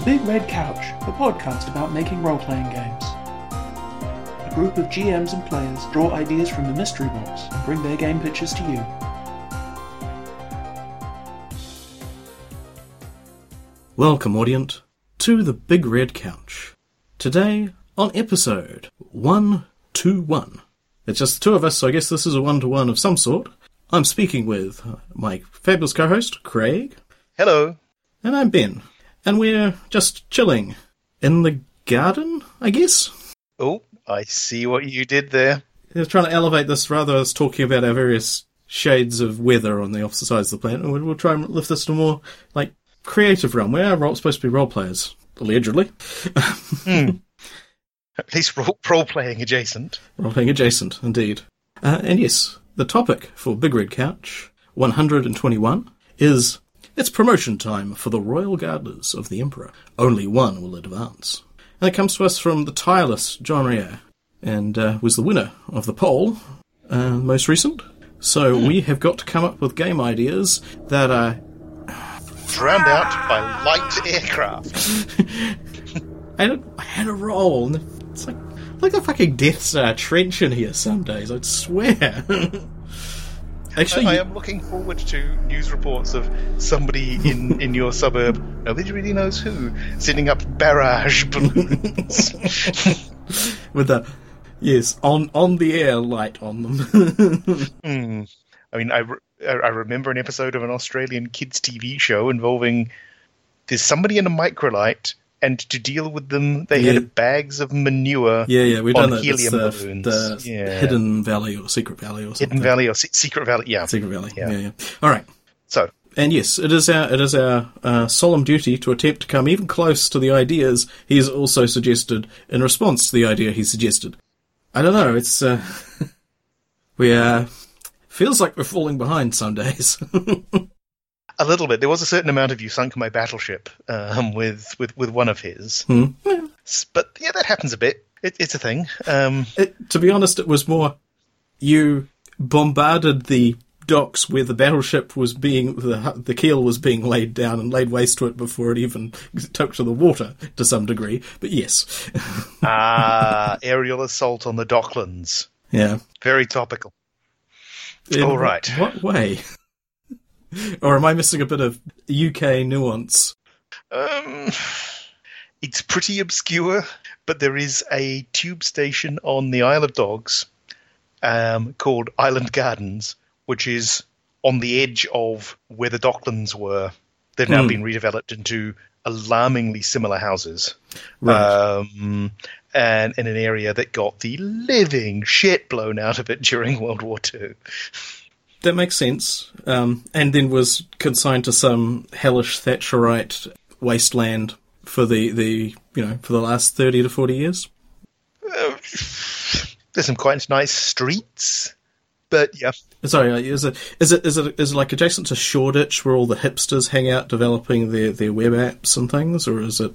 The Big Red Couch, a podcast about making role playing games. A group of GMs and players draw ideas from the mystery box and bring their game pitches to you. Welcome, audience, to the Big Red Couch. Today, on episode 121. It's just the two of us, so I guess this is a one to one of some sort. I'm speaking with my fabulous co host, Craig. Hello. And I'm Ben. And we're just chilling in the garden, I guess. Oh, I see what you did there. We're trying to elevate this rather as talking about our various shades of weather on the opposite sides of the planet. And we'll, try and lift this to a more, like, creative realm. We are supposed to be role players, allegedly. Hmm. At least role, role playing adjacent. Role playing adjacent, indeed. Uh, and yes, the topic for Big Red Couch 121 is it's promotion time for the Royal Gardeners of the Emperor. Only one will advance. And it comes to us from the tireless John Rier, and uh, was the winner of the poll, uh, most recent. So we have got to come up with game ideas that are Drowned out by light aircraft. I had a, I had a roll, and it's like like a fucking Death Star trench in here some days. I'd swear. Actually, I, I am looking forward to news reports of somebody in, in your suburb, nobody really knows who, sending up barrage balloons. with a yes on on the air light on them. Hmm. I mean, I, re- I remember an episode of an Australian kids' TV show involving there's somebody in a microlight, and to deal with them, they Yeah. had bags of manure. yeah, yeah, we've On done that. Helium the, balloons. the Yeah. Hidden Valley or Secret Valley or something. Hidden Valley or Se- Secret Valley, yeah. Secret Valley. Yeah. Yeah, yeah. All right. So, And yes, it is our it is our uh, solemn duty to attempt to come even close to the ideas he's also suggested in response to the idea he suggested. I don't know. It's uh, we uh, feels like we're falling behind some days. a little bit. There was a certain amount of you sunk my battleship um, with, with with one of his, Hmm. S- but yeah, that happens a bit. It, it's a thing. Um, It, to be honest, it was more you bombarded the docks where the battleship was being the the keel was being laid down and laid waste to it before it even took to the water to some degree. But yes, ah, aerial assault on the Docklands. yeah. Very topical. In All right. What way? or am I missing a bit of UK nuance? Um, it's pretty obscure, but there is a tube station on the Isle of Dogs um, called Island Gardens, which is on the edge of where the Docklands were. They've now Hmm. been redeveloped into alarmingly similar houses. Right. Um, and in an area that got the living shit blown out of it during World War II. That makes sense. Um, and then was consigned to some hellish Thatcherite wasteland for the, the you know for the last thirty to forty years. Uh, there's some quite nice streets, but yeah, Sorry, uh, is it is it is it is it like adjacent to Shoreditch where all the hipsters hang out developing their, their web apps and things, or is it?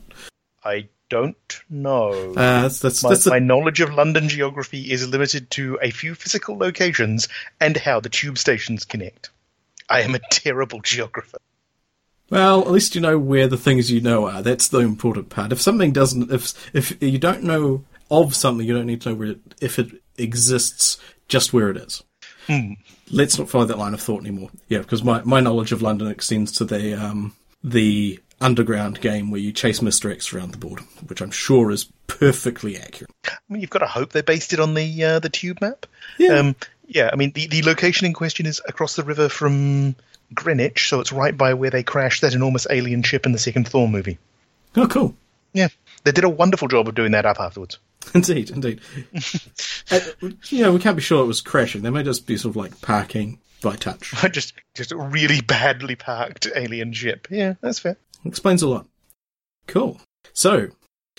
I don't know. Uh, that's that's, my, that's the- my knowledge of London geography is limited to a few physical locations and how the tube stations connect. I am a terrible geographer. well. At least you know where the things you know are. That's the important part. If something doesn't, if if you don't know of something, you don't need to know where it, if it exists, just where it is. Let's not follow that line of thought anymore. Yeah, because my, my knowledge of London extends to the um the underground game where you chase Mr. X around the board, which I'm sure is perfectly accurate. I mean, you've got to hope they based it on the uh, the tube map. Yeah. Um, yeah, I mean, the, the location in question is across the river from Greenwich, so it's right by where they crashed that enormous alien ship in the second Thor movie. Oh, cool. Yeah, they did a wonderful job of doing that up afterwards. Indeed, indeed. uh, you know, we can't be sure it was crashing. They may just be sort of like parking by touch. just just a really badly parked alien ship. Yeah, that's fair. Explains a lot. Cool. So,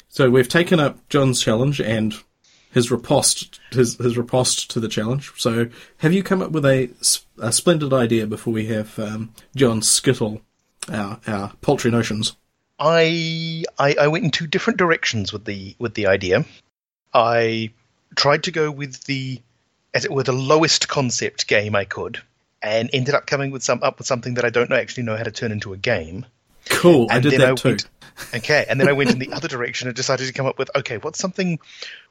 so we've taken up John's challenge and his riposte, his, his riposte to the challenge. So, have you come up with a, a splendid idea before we have um, John skittle our, our paltry notions? I, I I went in two different directions with the with the idea. I tried to go with the as it were the lowest concept game I could, and ended up coming with some up with something that I don't know actually know how to turn into a game. Cool, I And did then that I too. went- Okay, and then I went in the other direction and decided to come up with okay, what's something,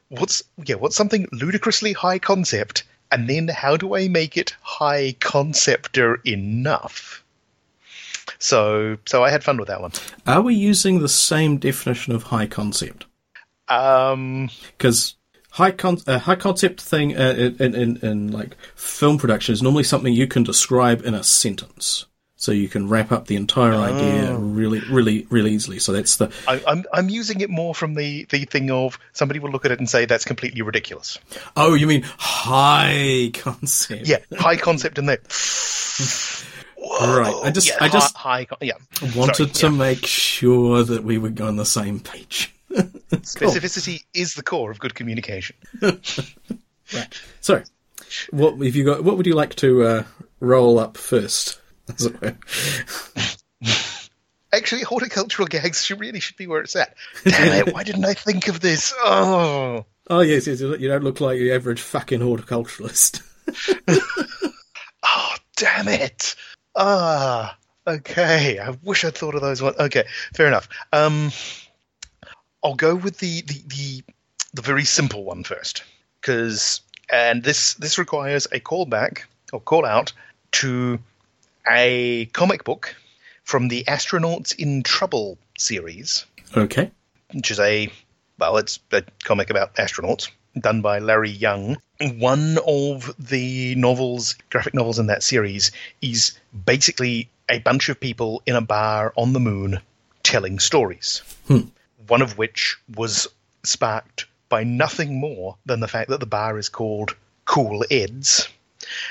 what's yeah, what's something ludicrously high concept, and then how do I make it high concepter enough? So, so I had fun with that one. Are we using the same definition of high concept? Um, Because high con- uh, high concept thing uh, in, in in like film production is normally something you can describe in a sentence. So you can wrap up the entire idea really, really, really easily. So that's the I, I'm I'm using it more from the the thing of somebody will look at it and say that's completely ridiculous. oh, you mean high concept? Yeah, high concept in there. right. I just, Yeah, I just high, high yeah. wanted Sorry, to make sure that we were on the same page. Specificity is the core of good communication. Right. So, what have you got? What would you like to uh, roll up first? as it were? Actually, horticultural gags should really should be where it's at. Damn it! Why didn't I think of this? Oh, Oh yes, yes. You don't look like the average fucking horticulturalist. oh, damn it! Ah, okay. I wish I'd thought of those ones. Okay, fair enough. Um, I'll go with the the the, the very simple one first, because and this this requires a callback or call out to a comic book from the Astronauts in Trouble series. okay. which is a well, it's a comic about astronauts done by Larry Young. One of the novels, graphic novels in that series, is basically a bunch of people in a bar on the moon telling stories. Hmm. One of which was sparked by nothing more than the fact that the bar is called Cool Ed's.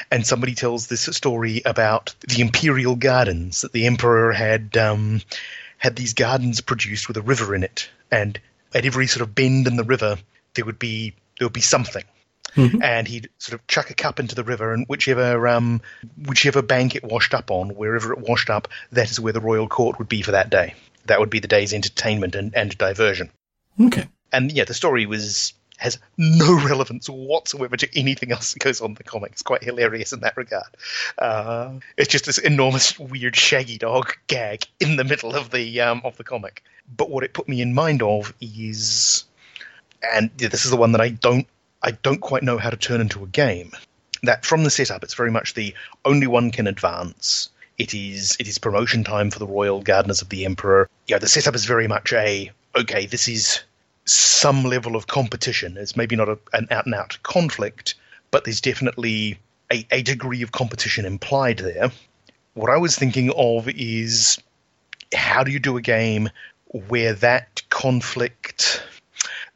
And somebody tells this story about the imperial gardens that the emperor had um, had these gardens produced with a river in it, and at every sort of bend in the river there would be there would be something. And he'd sort of chuck a cup into the river, and whichever um, whichever bank it washed up on, wherever it washed up, that is where the royal court would be for that day. That would be the day's entertainment and, and diversion. Okay. And yeah, the story was has no relevance whatsoever to anything else that goes on in the comic. It's quite hilarious in that regard. Uh, it's just this enormous, weird, shaggy dog gag in the middle of the um, of the comic. But what it put me in mind of is, and this is the one that I don't I don't quite know how to turn into a game. That from the setup, it's very much the only one can advance. It is it is promotion time for the royal gardeners of the emperor. Yeah, the setup is very much a okay. This is some level of competition. It's maybe not a, an out and out conflict, but there's definitely a, a degree of competition implied there. What I was thinking of is how do you do a game where that conflict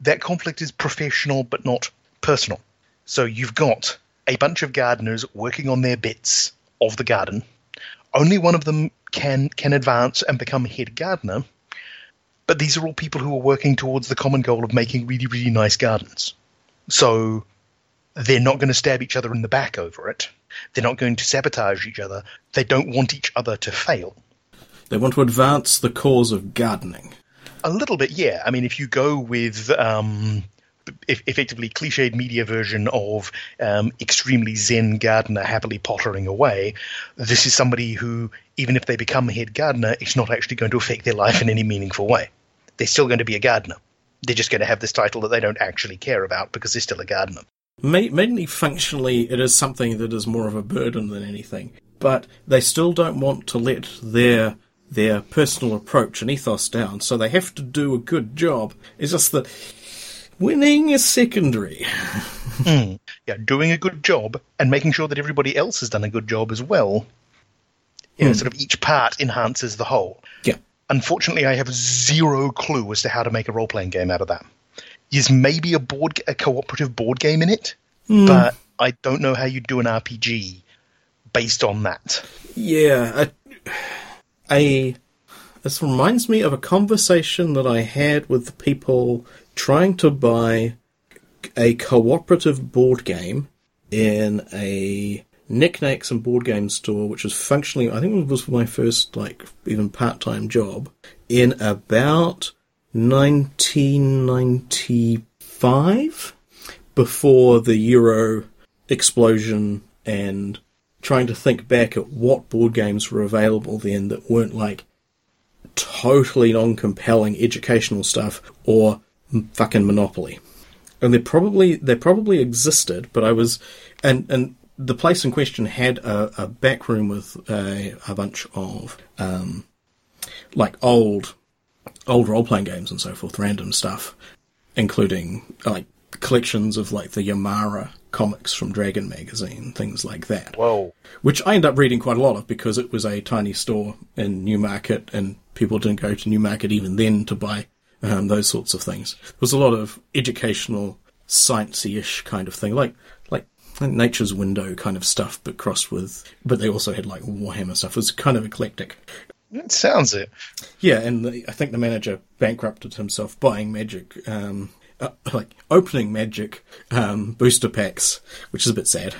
that conflict is professional but not personal. So you've got a bunch of gardeners working on their bits of the garden. Only one of them can can advance and become head gardener. But these are all people who are working towards the common goal of making really, really nice gardens. So they're not going to stab each other in the back over it. They're not going to sabotage each other. They don't want each other to fail. They want to advance the cause of gardening. A little bit, yeah. I mean, if you go with um, effectively cliched media version of um, extremely zen gardener happily pottering away, this is somebody who, even if they become head gardener, it's not actually going to affect their life in any meaningful way. They're still going to be a gardener. They're just going to have this title that they don't actually care about because they're still a gardener. Mainly functionally, it is something that is more of a burden than anything. But they still don't want to let their their personal approach and ethos down, so they have to do a good job. It's just that winning is secondary. Hmm. Yeah, doing a good job and making sure that everybody else has done a good job as well. You know, hmm. sort of each part enhances the whole. Yeah. Unfortunately, I have zero clue as to how to make a role playing game out of that. There's maybe a board, a cooperative board game in it, hmm. but I don't know how you'd do an RPG based on that. Yeah, a, a this reminds me of a conversation that I had with the people trying to buy a cooperative board game in a knickknacks and board game store, which was functionally, I think it was my first like even part time job in about 1995 before the Euro explosion and trying to think back at what board games were available then that weren't like totally non-compelling educational stuff or fucking Monopoly. And they probably they probably existed, but I was and and the place in question had a, a back room with a, a bunch of um, like old old role playing games and so forth, random stuff, including like collections of like the Yamara comics from Dragon magazine, things like that. Whoa. Which I ended up reading quite a lot of because it was a tiny store in Newmarket and people didn't go to Newmarket even then to buy um, those sorts of things. There was a lot of educational, sciencey-ish kind of thing, like like Nature's Window kind of stuff, but crossed with. But they also had like Warhammer stuff. It was kind of eclectic. It sounds it. Yeah, and the, I think the manager bankrupted himself buying Magic, um, uh, like opening Magic um, booster packs, which is a bit sad.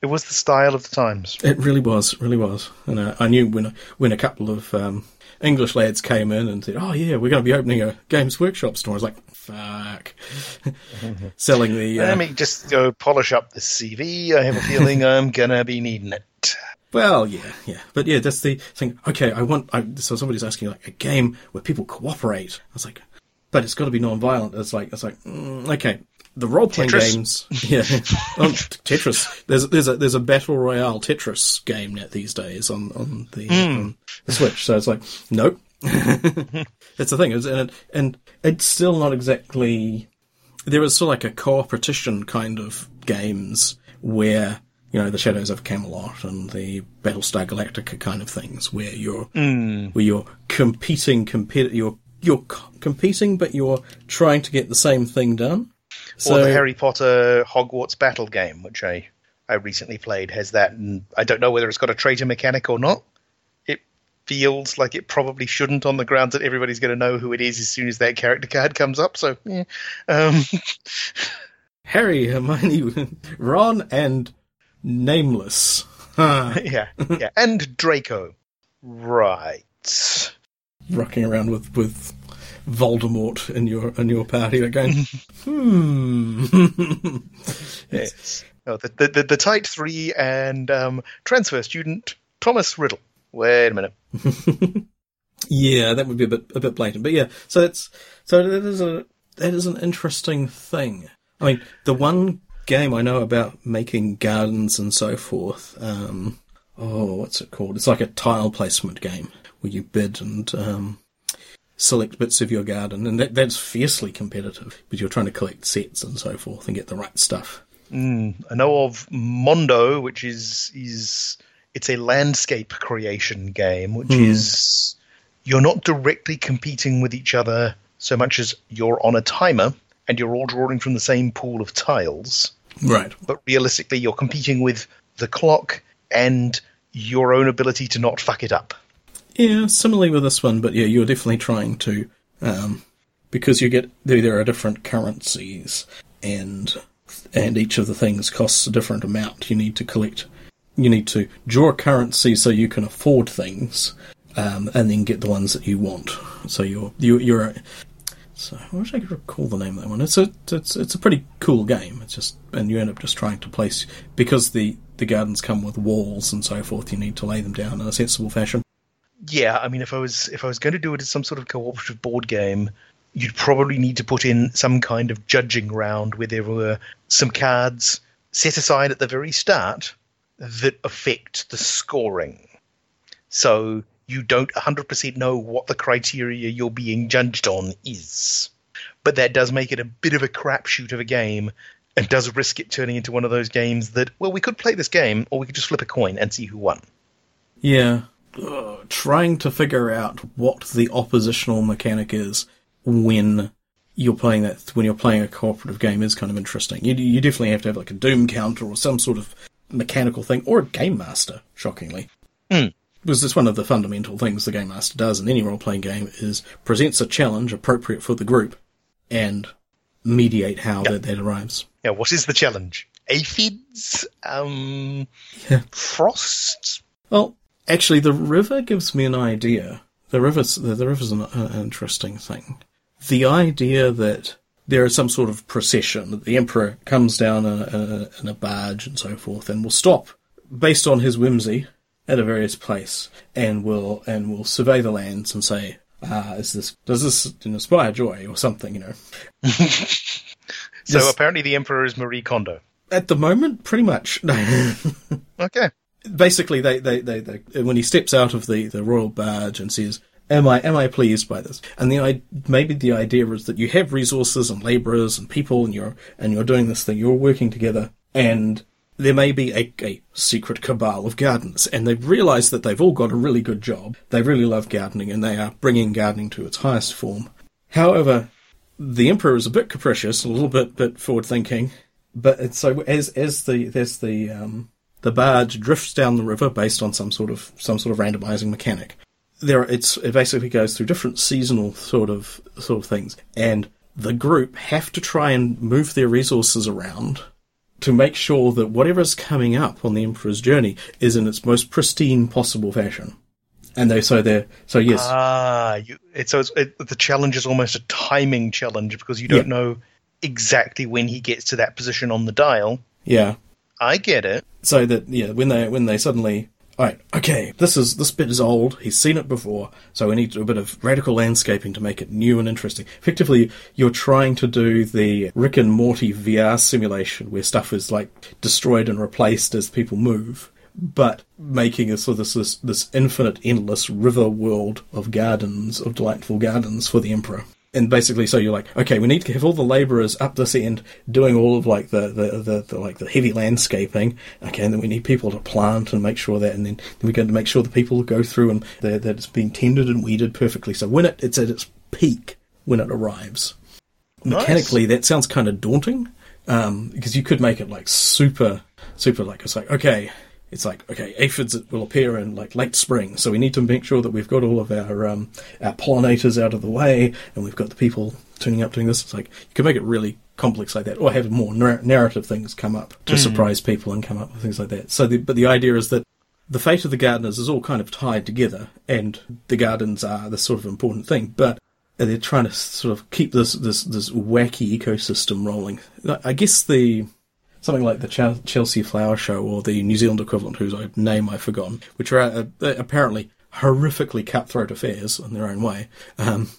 It was the style of the times. It really was, really was. And uh, I knew when when a couple of um, English lads came in and said, "Oh yeah, we're going to be opening a Games Workshop store." I was like, "Fuck!" Selling the. Uh, Let me just go polish up this CV. I have a feeling I'm gonna be needing it. Well, yeah, yeah, but yeah, that's the thing. Okay, I want. I, so somebody's asking like a game where people cooperate. I was like, but it's got to be non-violent. It's like it's like mm, okay, the role playing games. Yeah, oh, Tetris. There's there's a there's a battle royale Tetris game net these days on on the, on the Switch. So it's like nope. That's the thing, and it, and it's still not exactly. There is still like a cooperation kind of games where you know the Shadows of Camelot and the Battlestar Galactica kind of things, where you're hmm. where you're competing, compet- you're you're competing, but you're trying to get the same thing done. So or the Harry Potter Hogwarts battle game, which I, I recently played, has that. And I don't know whether it's got a traitor mechanic or not. It feels like it probably shouldn't on the grounds that everybody's going to know who it is as soon as that character card comes up. So, yeah. Um, Harry, Hermione, Ron, and Nameless. Huh. yeah, yeah. And Draco. Right. Rocking around with with Voldemort in your in your party, like going, hmm. Yes. Oh, the, the, the, the Tight 3 and um, transfer student Thomas Riddle. Wait a minute. Yeah, that would be a bit a bit blatant, but yeah. So that's so that is a that is an interesting thing. I mean, the one game I know about making gardens and so forth. Um, oh, what's it called? It's like a tile placement game where you bid and um, select bits of your garden, and that that's fiercely competitive because you're trying to collect sets and so forth and get the right stuff. Mm, I know of Mondo, which is is it's a landscape creation game, which hmm. is you're not directly competing with each other so much as you're on a timer and you're all drawing from the same pool of tiles, Right. but realistically you're competing with the clock and your own ability to not fuck it up. Yeah, similarly with this one, but yeah, you're definitely trying to, um, because you get there, are different currencies, and and each of the things costs a different amount. You need to collect, you need to draw currency so you can afford things, um, and then get the ones that you want. So you're you, you're. So I wish I could recall the name of that one. It's a it's it's a pretty cool game. It's just and you end up just trying to place because the the gardens come with walls and so forth. You need to lay them down in a sensible fashion. Yeah, I mean, if I was if I was going to do it as some sort of cooperative board game, you'd probably need to put in some kind of judging round where there were some cards set aside at the very start that affect the scoring. So you don't 100% know what the criteria you're being judged on is. But that does make it a bit of a crapshoot of a game and does risk it turning into one of those games that, well, we could play this game or we could just flip a coin and see who won. Yeah. Trying to figure out what the oppositional mechanic is when you're playing that when you're playing a cooperative game is kind of interesting. You you definitely have to have like a doom counter or some sort of mechanical thing or a game master. Shockingly, because it's one of the fundamental things the game master does in any role playing game is presents a challenge appropriate for the group and mediate how that, that arrives. Yeah, what is the challenge? Aphids? Um, Yeah. frost? Well, actually, the river gives me an idea. The river's the, the river's an, an interesting thing. The idea that there is some sort of procession that the emperor comes down in a, in a, barge and so forth, and will stop based on his whimsy at a various place, and will and will survey the lands and say, uh, is this does this inspire joy or something? You know, So Yes. apparently the Emperor is Marie Kondo. at the moment, pretty much. Okay. Basically, they, they, they, they when he steps out of the, the royal barge and says, "Am I am I pleased by this?" And the maybe the idea is that you have resources and labourers and people, and you're and you're doing this thing. You're working together, and there may be a, a secret cabal of gardeners, and they've realised that they've all got a really good job. They really love gardening, and they are bringing gardening to its highest form. However, the emperor is a bit capricious, a little bit bit forward thinking, but so as as the as the um, the barge drifts down the river based on some sort of some sort of randomizing mechanic. There, it's it basically goes through different seasonal sort of sort of things, and the group have to try and move their resources around to make sure that whatever's coming up on the emperor's journey is in its most pristine possible fashion. And they so they're so yes, Ah, you, it, so it's, it, the challenge is almost a timing challenge because you don't Yeah. know exactly when he gets to that position on the dial. yeah. I get it. so that yeah, when they when they suddenly all right, okay, this is this bit is old. He's seen it before, so we need to do a bit of radical landscaping to make it new and interesting. Effectively, you're trying to do the Rick and Morty VR simulation where stuff is like destroyed and replaced as people move, but making a sort of this this, this infinite, endless river world of gardens, of delightful gardens for the Emperor and basically so you're like okay we need to have all the laborers up this end doing all of like the the, the, the like the heavy landscaping okay and then we need people to plant and make sure that and then we're going to make sure the people go through and that that it's being tended and weeded perfectly. So when it, it's at its peak when it arrives. Mechanically that sounds kind of daunting um, because you could make it like super super like it's like okay it's like okay aphids will appear in like late spring so we need to make sure that we've got all of our um, our pollinators out of the way and we've got the people turning up doing this it's like you can make it really complex like that or have more nar- narrative things come up to surprise people and come up with things like that so the, but the idea is that the fate of the gardeners is all kind of tied together, and the gardens are the sort of important thing. But they're trying to sort of keep this this this wacky ecosystem rolling. I guess the something like the Chel- Chelsea Flower Show or the New Zealand equivalent, whose name I've forgotten, which are uh, apparently horrifically cutthroat affairs in their own way. Um,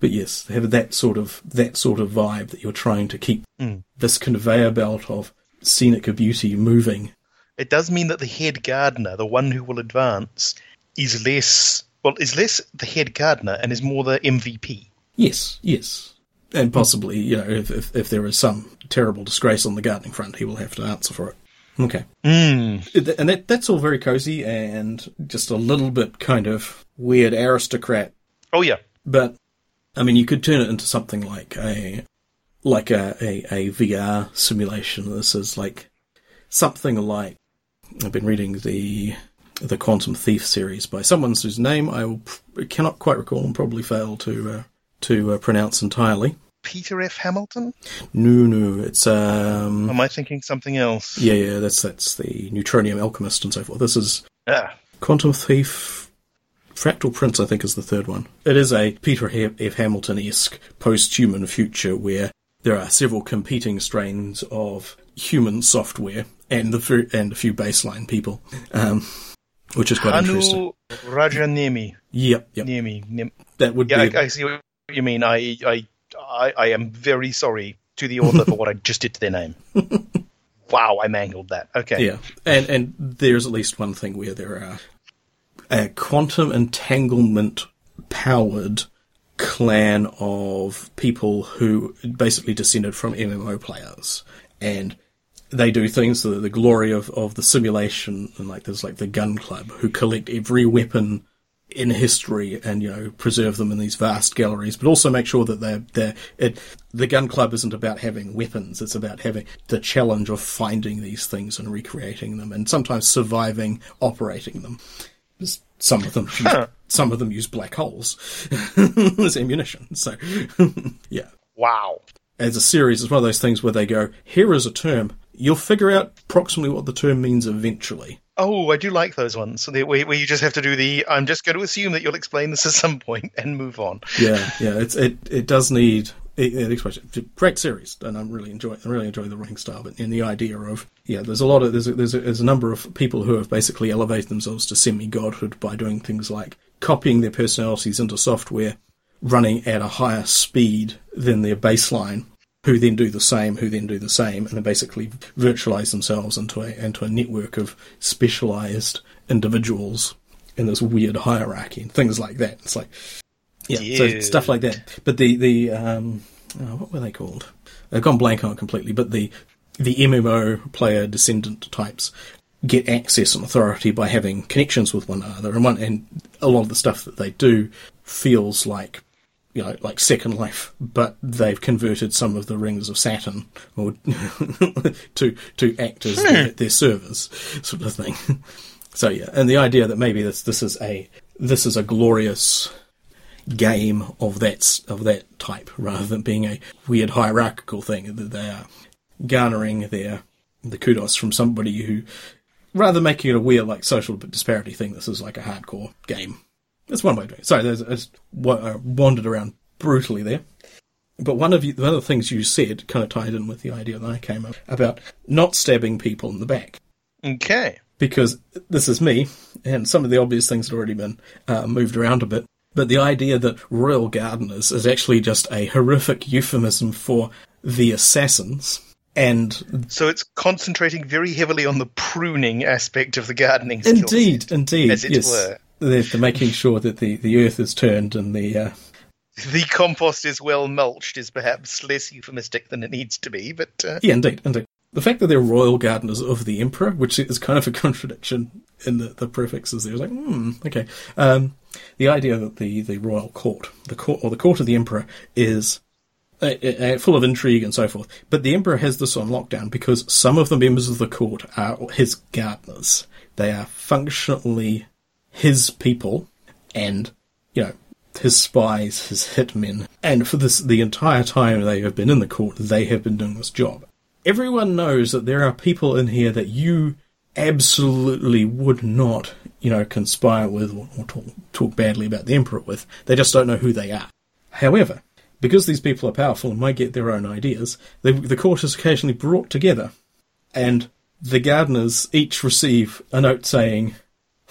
but yes, they have that sort of that sort of vibe that you're trying to keep this conveyor belt of scenic beauty moving It does mean that the head gardener, the one who will advance, is less well is less the head gardener and is more the MVP. Yes, yes. And possibly, you know, if, if, if there is some terrible disgrace on the gardening front, he will have to answer for it. Okay. Mm. And that, that's all very cozy and just a little bit kind of weird aristocrat. Oh yeah. But, I mean, you could turn it into something like a, like a, a, a VR simulation. This is like something like, I've been reading the, the Quantum Thief series by someone whose name I will, cannot quite recall and probably fail to, uh, to uh, pronounce entirely. Peter F. Hamilton? No, no, it's um, Am I thinking something else? yeah, yeah, that's that's the Neutronium Alchemist and so forth. This is Ah. Quantum Thief, Fractal Prince, I think, is the third one. It is a Peter F. Hamilton esque post-human future where there are several competing strains of human software and the and a few baseline people, um, which is quite interesting. Hannu Rajanemi. Yep, yep, Nemi. Nem- that would Yeah, be. I, I see what you mean. I, I, I, I am very sorry to the author for what I just did to their name. wow, I mangled that. Okay. Yeah, and and there's at least one thing where there are a quantum entanglement powered clan of people who basically descended from MMO players, and they do things the, the glory of, of the simulation and like there's like the gun club who collect every weapon in history and you know preserve them in these vast galleries, but also make sure that they're they're it, the gun club isn't about having weapons; it's about having the challenge of finding these things and recreating them, and sometimes surviving operating them. Some of them, Huh. some of them use black holes as ammunition. So, yeah, Wow. as a series, it's one of those things where they go, "Here is a term. You'll figure out approximately what the term means eventually." Oh, I do like those ones. So where, where you just have to do the. I'm just going to assume that you'll explain this at some point and move on. yeah, yeah. It's it it does need it expression. Great series, and I'm really enjoy I really enjoy the writing style. But in the idea of yeah, there's a lot of there's a, there's a, there's a number of people who have basically elevated themselves to semi godhood by doing things like copying their personalities into software, running at a higher speed than their baseline, who then do the same, who then do the same, and then basically virtualize themselves into a into a network of specialized individuals in this weird hierarchy and things like that. It's like yeah, so stuff like that. But the the um, oh, what were they called? I've gone blank on it completely. But the the MMO player descendant types get access and authority by having connections with one another, and one and a lot of the stuff that they do feels like you know like Second Life, but they've converted some of the rings of Saturn or to to act hmm. as their, their servers, sort of thing. So yeah, and the idea that maybe this this is a this is a glorious game of that of that type rather than being a weird hierarchical thing that they are garnering their the kudos from somebody who rather than making it a weird like social disparity thing this is like a hardcore game that's one way of doing it sorry there's, I just uh, wandered around brutally there but one of you, one of the things you said kind of tied in with the idea that I came up about not stabbing people in the back Okay. because this is me, and some of the obvious things had already been uh, moved around a bit. But the idea that royal gardeners is actually just a horrific euphemism for the assassins, and So it's concentrating very heavily on the pruning aspect of the gardening skills. indeed, indeed, as it yes, were. They're, they're making sure that the, the earth is turned and the uh, The compost is well mulched is perhaps less euphemistic than it needs to be, but uh, yeah, indeed, indeed. The fact that they're royal gardeners of the emperor, which is kind of a contradiction in the, the prefixes there, is like, hmm, okay. Um, the idea that the, the royal court, the court or the court of the emperor, is uh, uh, full of intrigue and so forth. But the emperor has this on lockdown because some of the members of the court are his gardeners. They are functionally his people, and you know his spies, his hitmen, and for this the entire time they have been in the court, they have been doing this job. Everyone knows that there are people in here that you absolutely would not, you know, conspire with or, or talk, talk badly about the emperor with. They just don't know who they are. However, because these people are powerful and might get their own ideas, the, the court is occasionally brought together, and the gardeners each receive a note saying,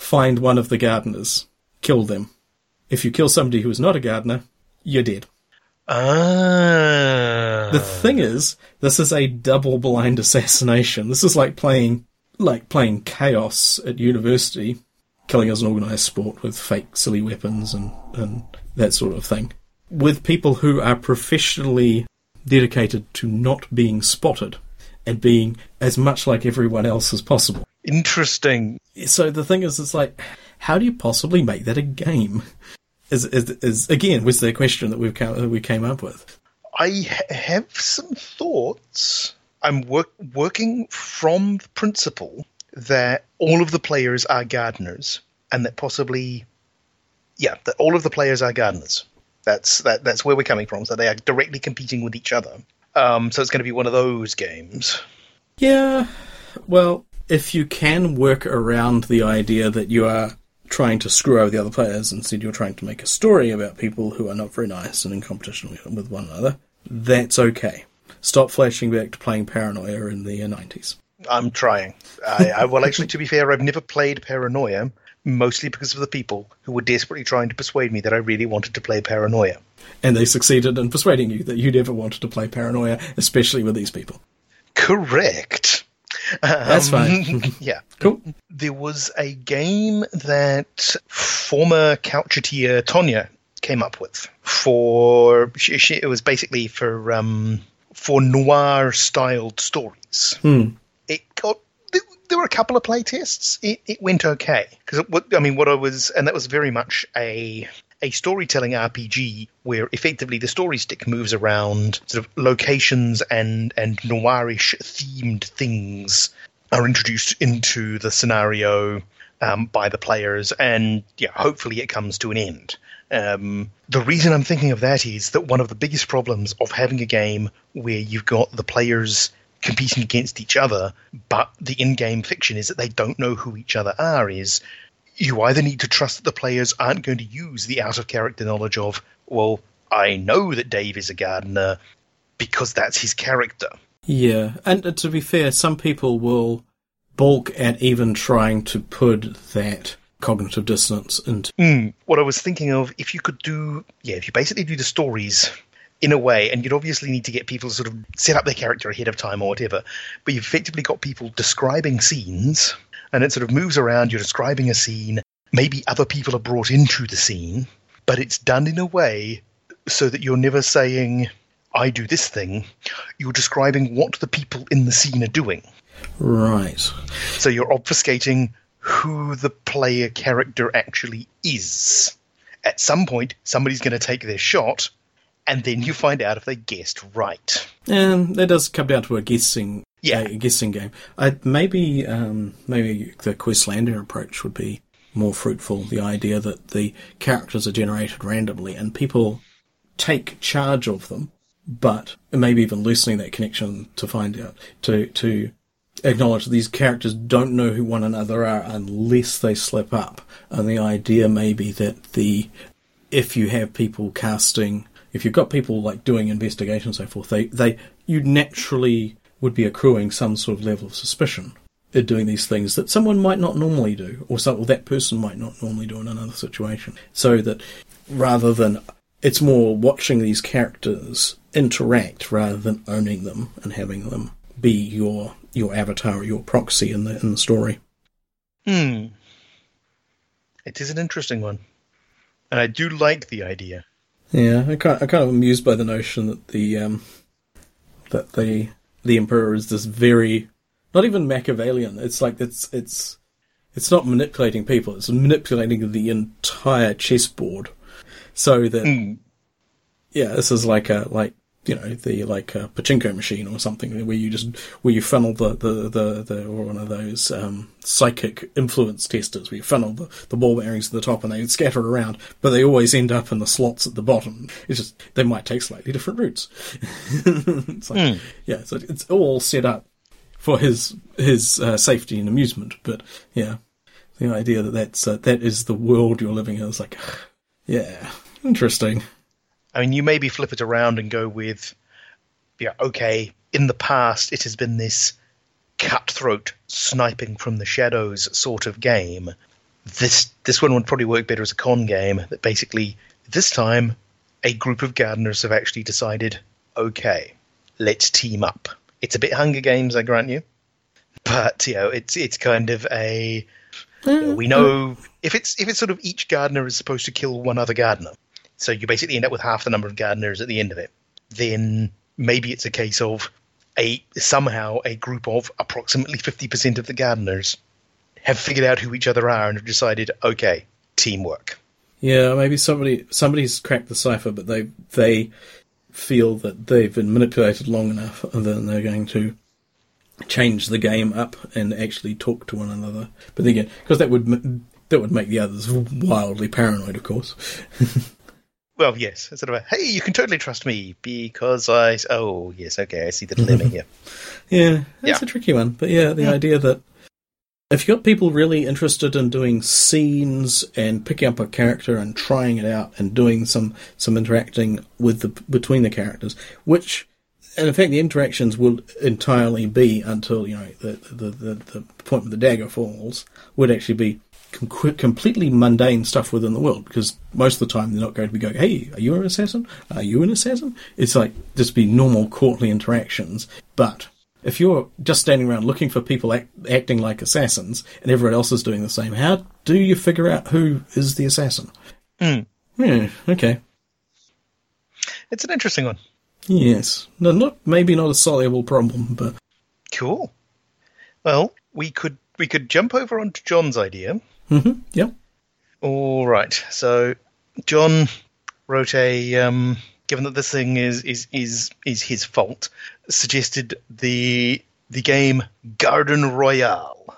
"Find one of the gardeners, kill them. If you kill somebody who is not a gardener, you're dead." ah, The thing is, this is a double blind assassination. This is like playing like playing chaos at university, killing as an organised sport with fake silly weapons and, and that sort of thing. With people who are professionally dedicated to not being spotted and being as much like everyone else as possible. Interesting. So the thing is, it's like, how do you possibly make that a game? Is, is, is again was the question that we've come, we came up with. I ha- have some thoughts. I'm work- working from the principle that all of the players are gardeners, and that possibly, yeah, that all of the players are gardeners. That's that. That's where we're coming from. So they are directly competing with each other. Um, so it's going to be one of those games. Yeah, well, if you can work around the idea that you are trying to screw over the other players, instead you're trying to make a story about people who are not very nice and in competition with- one another, that's okay. Stop flashing back to playing Paranoia in the uh, 90s. I'm trying. I, I well, actually, to be fair, I've never played Paranoia, mostly because of the people who were desperately trying to persuade me that I really wanted to play Paranoia. And they succeeded in persuading you that you never wanted to play Paranoia, especially with these people. Correct. That's fine. yeah. Cool. There was a game that former coucheteer Tonya came up with for she, she, it was basically for um, for noir styled stories. Hmm. It got there, were a couple of play tests. It, it went okay because I mean what I was and that was very much a a storytelling RPG where effectively the story stick moves around sort of locations and and noirish themed things are introduced into the scenario um, by the players, and yeah, hopefully it comes to an end. Um, the reason I'm thinking of that is that one of the biggest problems of having a game where you've got the players competing against each other, but the in-game fiction is that they don't know who each other are. Is you either need to trust that the players aren't going to use the out-of-character knowledge of, well, I know that Dave is a gardener because that's his character. Yeah, and uh, to be fair, some people will balk at even trying to put that cognitive dissonance into. Mm, what I was thinking of, if you could do, yeah, if you basically do the stories in a way, and you'd obviously need to get people to sort of set up their character ahead of time or whatever, but you've effectively got people describing scenes, and it sort of moves around. You're describing a scene. Maybe other people are brought into the scene, but it's done in a way so that you're never saying, I do this thing. You're describing what the people in the scene are doing. Right. So you're obfuscating who the player character actually is. At some point, somebody's going to take their shot, and then you find out if they guessed right. And that does come down to a guessing, Yeah. a guessing game. I, maybe, um, maybe the Questlander approach would be more fruitful. The idea that the characters are generated randomly and people take charge of them, but maybe even loosening that connection to find out to to acknowledge that these characters don't know who one another are unless they slip up. And the idea may be that the if you have people casting, if you've got people like doing investigations and so forth, they, they you naturally would be accruing some sort of level of suspicion at doing these things that someone might not normally do, or, some, or that person might not normally do in another situation. So that rather than it's more watching these characters interact rather than owning them and having them be your your avatar or your proxy in the in the story. Hmm. It is an interesting one. And I do like the idea. Yeah, I kind, I kind of amused by the notion that the um, that the the emperor is this very not even Machiavellian. It's like it's it's it's not manipulating people. It's manipulating the entire chessboard, so that Hmm. yeah, this is like a like you know the like a pachinko machine or something where you just where you funnel the the the, the or one of those um, psychic influence testers where you funnel the, the ball bearings to the top and they scatter around, but they always end up in the slots at the bottom. It's just they might take slightly different routes. it's like, Yeah, so it's all set up for his his uh, safety and amusement, but yeah, the idea that that's uh, that is the world you're living in is like, yeah, interesting. I mean, you maybe flip it around and go with, yeah, okay, in the past it has been this cutthroat sniping from the shadows sort of game. This this one would probably work better as a con game. That basically this time a group of gardeners have actually decided, okay, let's team up. It's a bit Hunger Games, I grant you, but you know, it's it's kind of a you know, we know mm-hmm. if it's if it's sort of each gardener is supposed to kill one other gardener, so you basically end up with half the number of gardeners at the end of it. Then maybe it's a case of a somehow a group of approximately fifty percent of the gardeners have figured out who each other are and have decided, okay, teamwork. Yeah, maybe somebody somebody's cracked the cipher, but they they feel that they've been manipulated long enough, and then they're going to change the game up and actually talk to one another. But then again, because that would that would make the others wildly paranoid, of course. Well, yes, sort of a hey, you can totally trust me because I. Oh, yes, okay, I see the dilemma mm-hmm. here. Yeah, that's Yeah. a tricky one. But yeah, the idea that if you've got people really interested in doing scenes and picking up a character and trying it out and doing some some interacting with the between the characters, which and in fact the interactions will entirely be until you know the the the, the point where the dagger falls would actually be com- completely mundane stuff within the world because most of the time they're not going to be going, "Hey, are you an assassin? Are you an assassin?" It's like just be normal courtly interactions, but if you're just standing around looking for people act, acting like assassins and everyone else is doing the same, how do you figure out who is the assassin? Hmm. Yeah, okay. It's an interesting one. Yes. No, not maybe not a solvable problem, but Cool. Well, we could we could jump over onto John's idea. Hmm yeah. All right. So John wrote a um, given that this thing is is is is his fault, suggested the the game Garden Royale.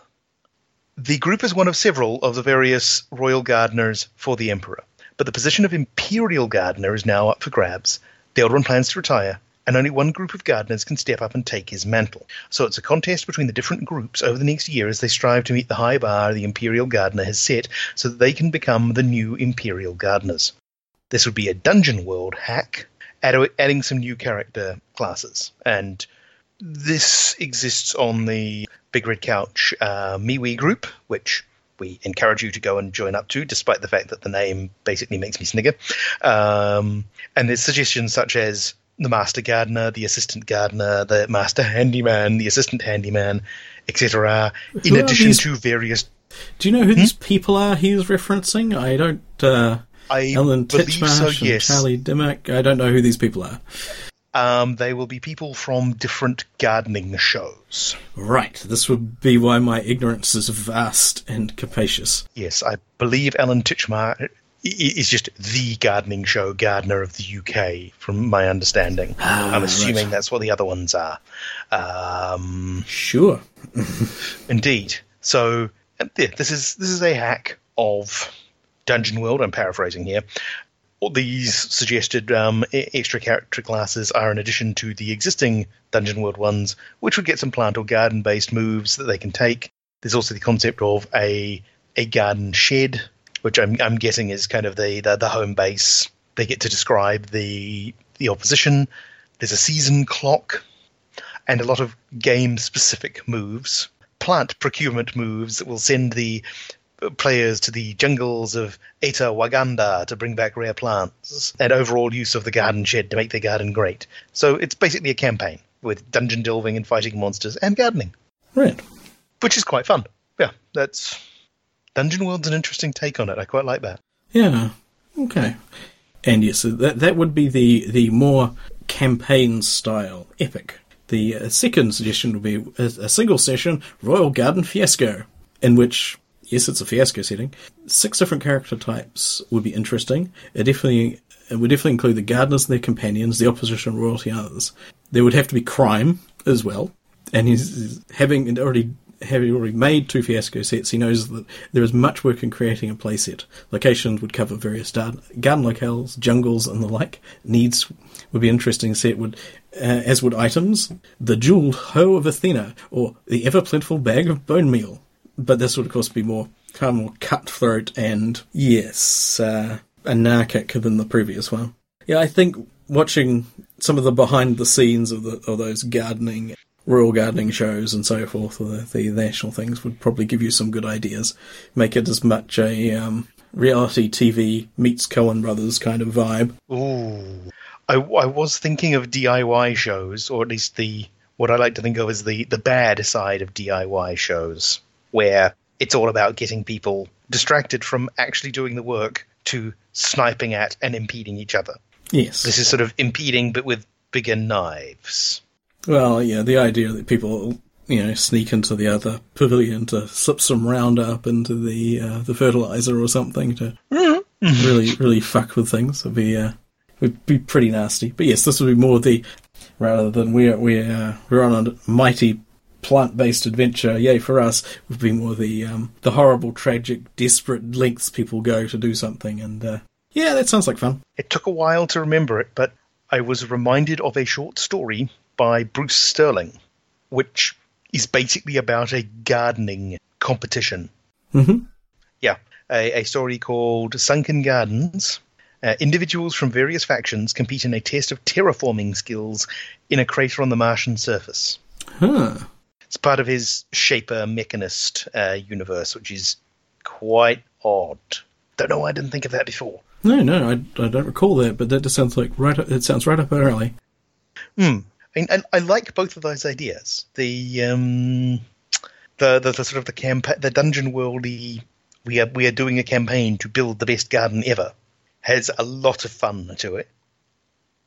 The group is one of several of the various royal gardeners for the emperor, but the position of imperial gardener is now up for grabs. The old one plans to retire, and only one group of gardeners can step up and take his mantle. So it's a contest between the different groups over the next year as they strive to meet the high bar the imperial gardener has set so that they can become the new imperial gardeners. This would be a dungeon world hack, add- adding some new character classes. And this exists on the Big Red Couch uh, MeWe group, which we encourage you to go and join up to, despite the fact that the name basically makes me snigger. Um, and there's suggestions such as the master gardener, the assistant gardener, the master handyman, the assistant handyman, etc. In addition these- to various. Do you know who these people are he's referencing? I don't. Uh, I Alan Titchmarsh so. and Charlie Dimmock. I don't know who these people are. um, they will be people from different gardening shows. Right. This would be why my ignorance is vast and capacious. Yes, I believe Alan Titchmarsh is just the gardening show gardener of the UK, from my understanding. Ah, I'm assuming right. that's what the other ones are. Um, Sure. indeed. So uh, yeah, this is this is a hack of Dungeon World. I'm paraphrasing here. All these suggested um, extra character classes are in addition to the existing Dungeon World ones, which would get some plant or garden based moves that they can take. There's also the concept of a a garden shed, which I'm I'm guessing is kind of the the, the home base. They get to describe the the opposition. There's a season clock and a lot of game specific moves, plant procurement moves that will send the players to the jungles of Eta Waganda to bring back rare plants, and overall use of the garden shed to make their garden great. So it's basically a campaign with dungeon delving and fighting monsters and gardening, Right. which is quite fun. Yeah, that's Dungeon World's an interesting take on it. I quite like that. Yeah. Okay. And yes, that that would be the the more campaign style epic. The uh, second suggestion would be a, a single session Royal Garden Fiasco, in which yes, it's a fiasco setting. Six different character types would be interesting. It definitely it would definitely include the gardeners and their companions, the opposition, royalty, and others. There would have to be crime as well, and he's he's having already having already made two fiasco sets, he knows that there is much work in creating a playset. Locations would cover various garden locales, jungles, and the like. Needs would be interesting set, would uh, as would items. The jeweled hoe of Athena, or the ever plentiful bag of bone meal. But this would, of course, be more of more cutthroat and yes, uh, anarchic than the previous one. Yeah, I think watching some of the behind the scenes of the of those gardening royal gardening shows and so forth, or the, the national things, would probably give you some good ideas. Make it as much a um, reality TV meets Coen Brothers kind of vibe. Ooh, I, I was thinking of DIY shows, or at least the what I like to think of as the the bad side of DIY shows, where it's all about getting people distracted from actually doing the work to sniping at and impeding each other. Yes. This is sort of impeding, but with bigger knives. Well, yeah, the idea that people, you know, sneak into the other pavilion to slip some Roundup into the uh, the fertilizer or something to really, really fuck with things would be uh, would be pretty nasty. But yes, this would be more the rather than we're we're uh, we're on a mighty plant-based adventure. Yay for us! Would be more the um, the horrible, tragic, desperate lengths people go to do something. And uh, yeah, that sounds like fun. It took a while to remember it, but I was reminded of a short story by Bruce Sterling, which is basically about a gardening competition. Mhm. Yeah, a, a story called Sunken Gardens. Uh, individuals from various factions compete in a test of terraforming skills in a crater on the Martian surface. Huh. It's part of his Shaper Mechanist uh, universe, which is quite odd. Don't know why I didn't think of that before. No, no, I, I don't recall that, but that just sounds like right. up- It sounds right up our alley. Hmm. I, mean, I, I like both of those ideas. The um, the, the the sort of the campa- the dungeon worldy. We are we are doing a campaign to build the best garden ever. Has a lot of fun to it.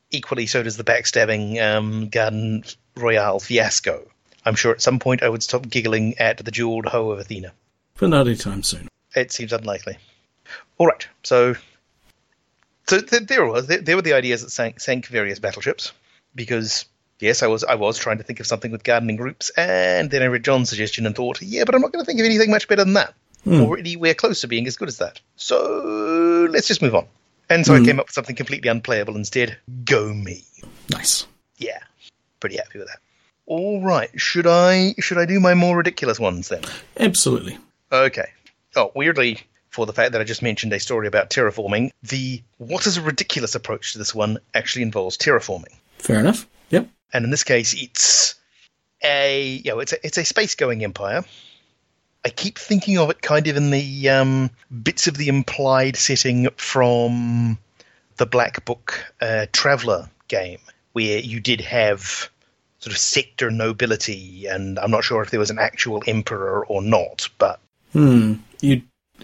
Equally, so does the backstabbing um, garden royale fiasco. I'm sure at some point I would stop giggling at the jeweled hoe of Athena. But not anytime soon. It seems unlikely. All right, so so th- there was. There, there were the ideas that sank, sank various battleships because yes, I was I was trying to think of something with gardening groups, and then I read John's suggestion and thought, yeah, but I'm not going to think of anything much better than that, hmm. Already, we're close to being as good as that. So let's just move on. And so I hmm. came up with something completely unplayable instead. Go me. Nice. Yeah, pretty happy with that. All right, should I should I do my more ridiculous ones then? Absolutely. Okay. Oh, weirdly, for the fact that I just mentioned a story about terraforming, the what is a ridiculous approach to this one actually involves terraforming. Fair enough. Yep. And in this case, it's a you know, it's a it's a space going empire I keep thinking of it kind of in the um, bits of the implied setting from the Black Book uh, Traveller game, where you did have sort of sector nobility, and I'm not sure if there was an actual emperor or not, but Hmm. You,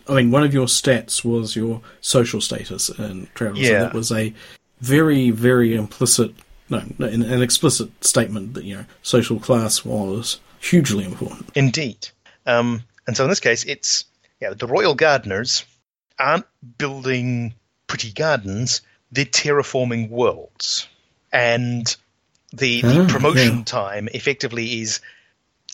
I mean, one of your stats was your social status in Traveller. So Yeah. that was a very, very implicit, no, no, an, an explicit statement that you know social class was hugely important. Indeed. Um, and so in this case, it's yeah, the royal gardeners aren't building pretty gardens; they're terraforming worlds. And the, the Ah, promotion yeah. time effectively is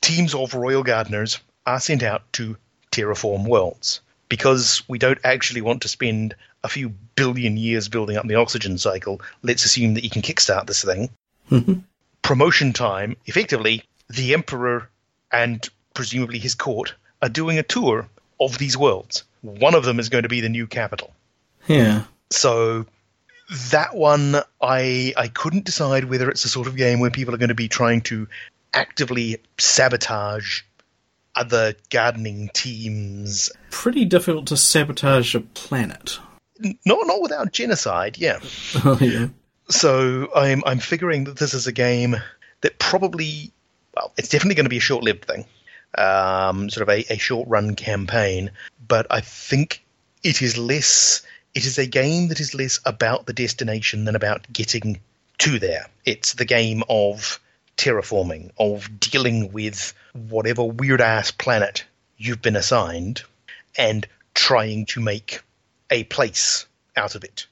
teams of royal gardeners are sent out to terraform worlds because we don't actually want to spend a few billion years building up the oxygen cycle. Let's assume that you can kickstart this thing Mhm. promotion time, effectively, the Emperor and presumably his court are doing a tour of these worlds. One of them is going to be the new capital. Yeah. So that one, I I couldn't decide whether it's the sort of game where people are going to be trying to actively sabotage other gardening teams. Pretty difficult to sabotage a planet. Not not without genocide, yeah. Oh, yeah. So I'm I'm figuring that this is a game that probably well, it's definitely going to be a short-lived thing, um, sort of a, a short-run campaign. But I think it is less. It is a game that is less about the destination than about getting to there. It's the game of terraforming, of dealing with whatever weird-ass planet you've been assigned, and trying to make a place out of it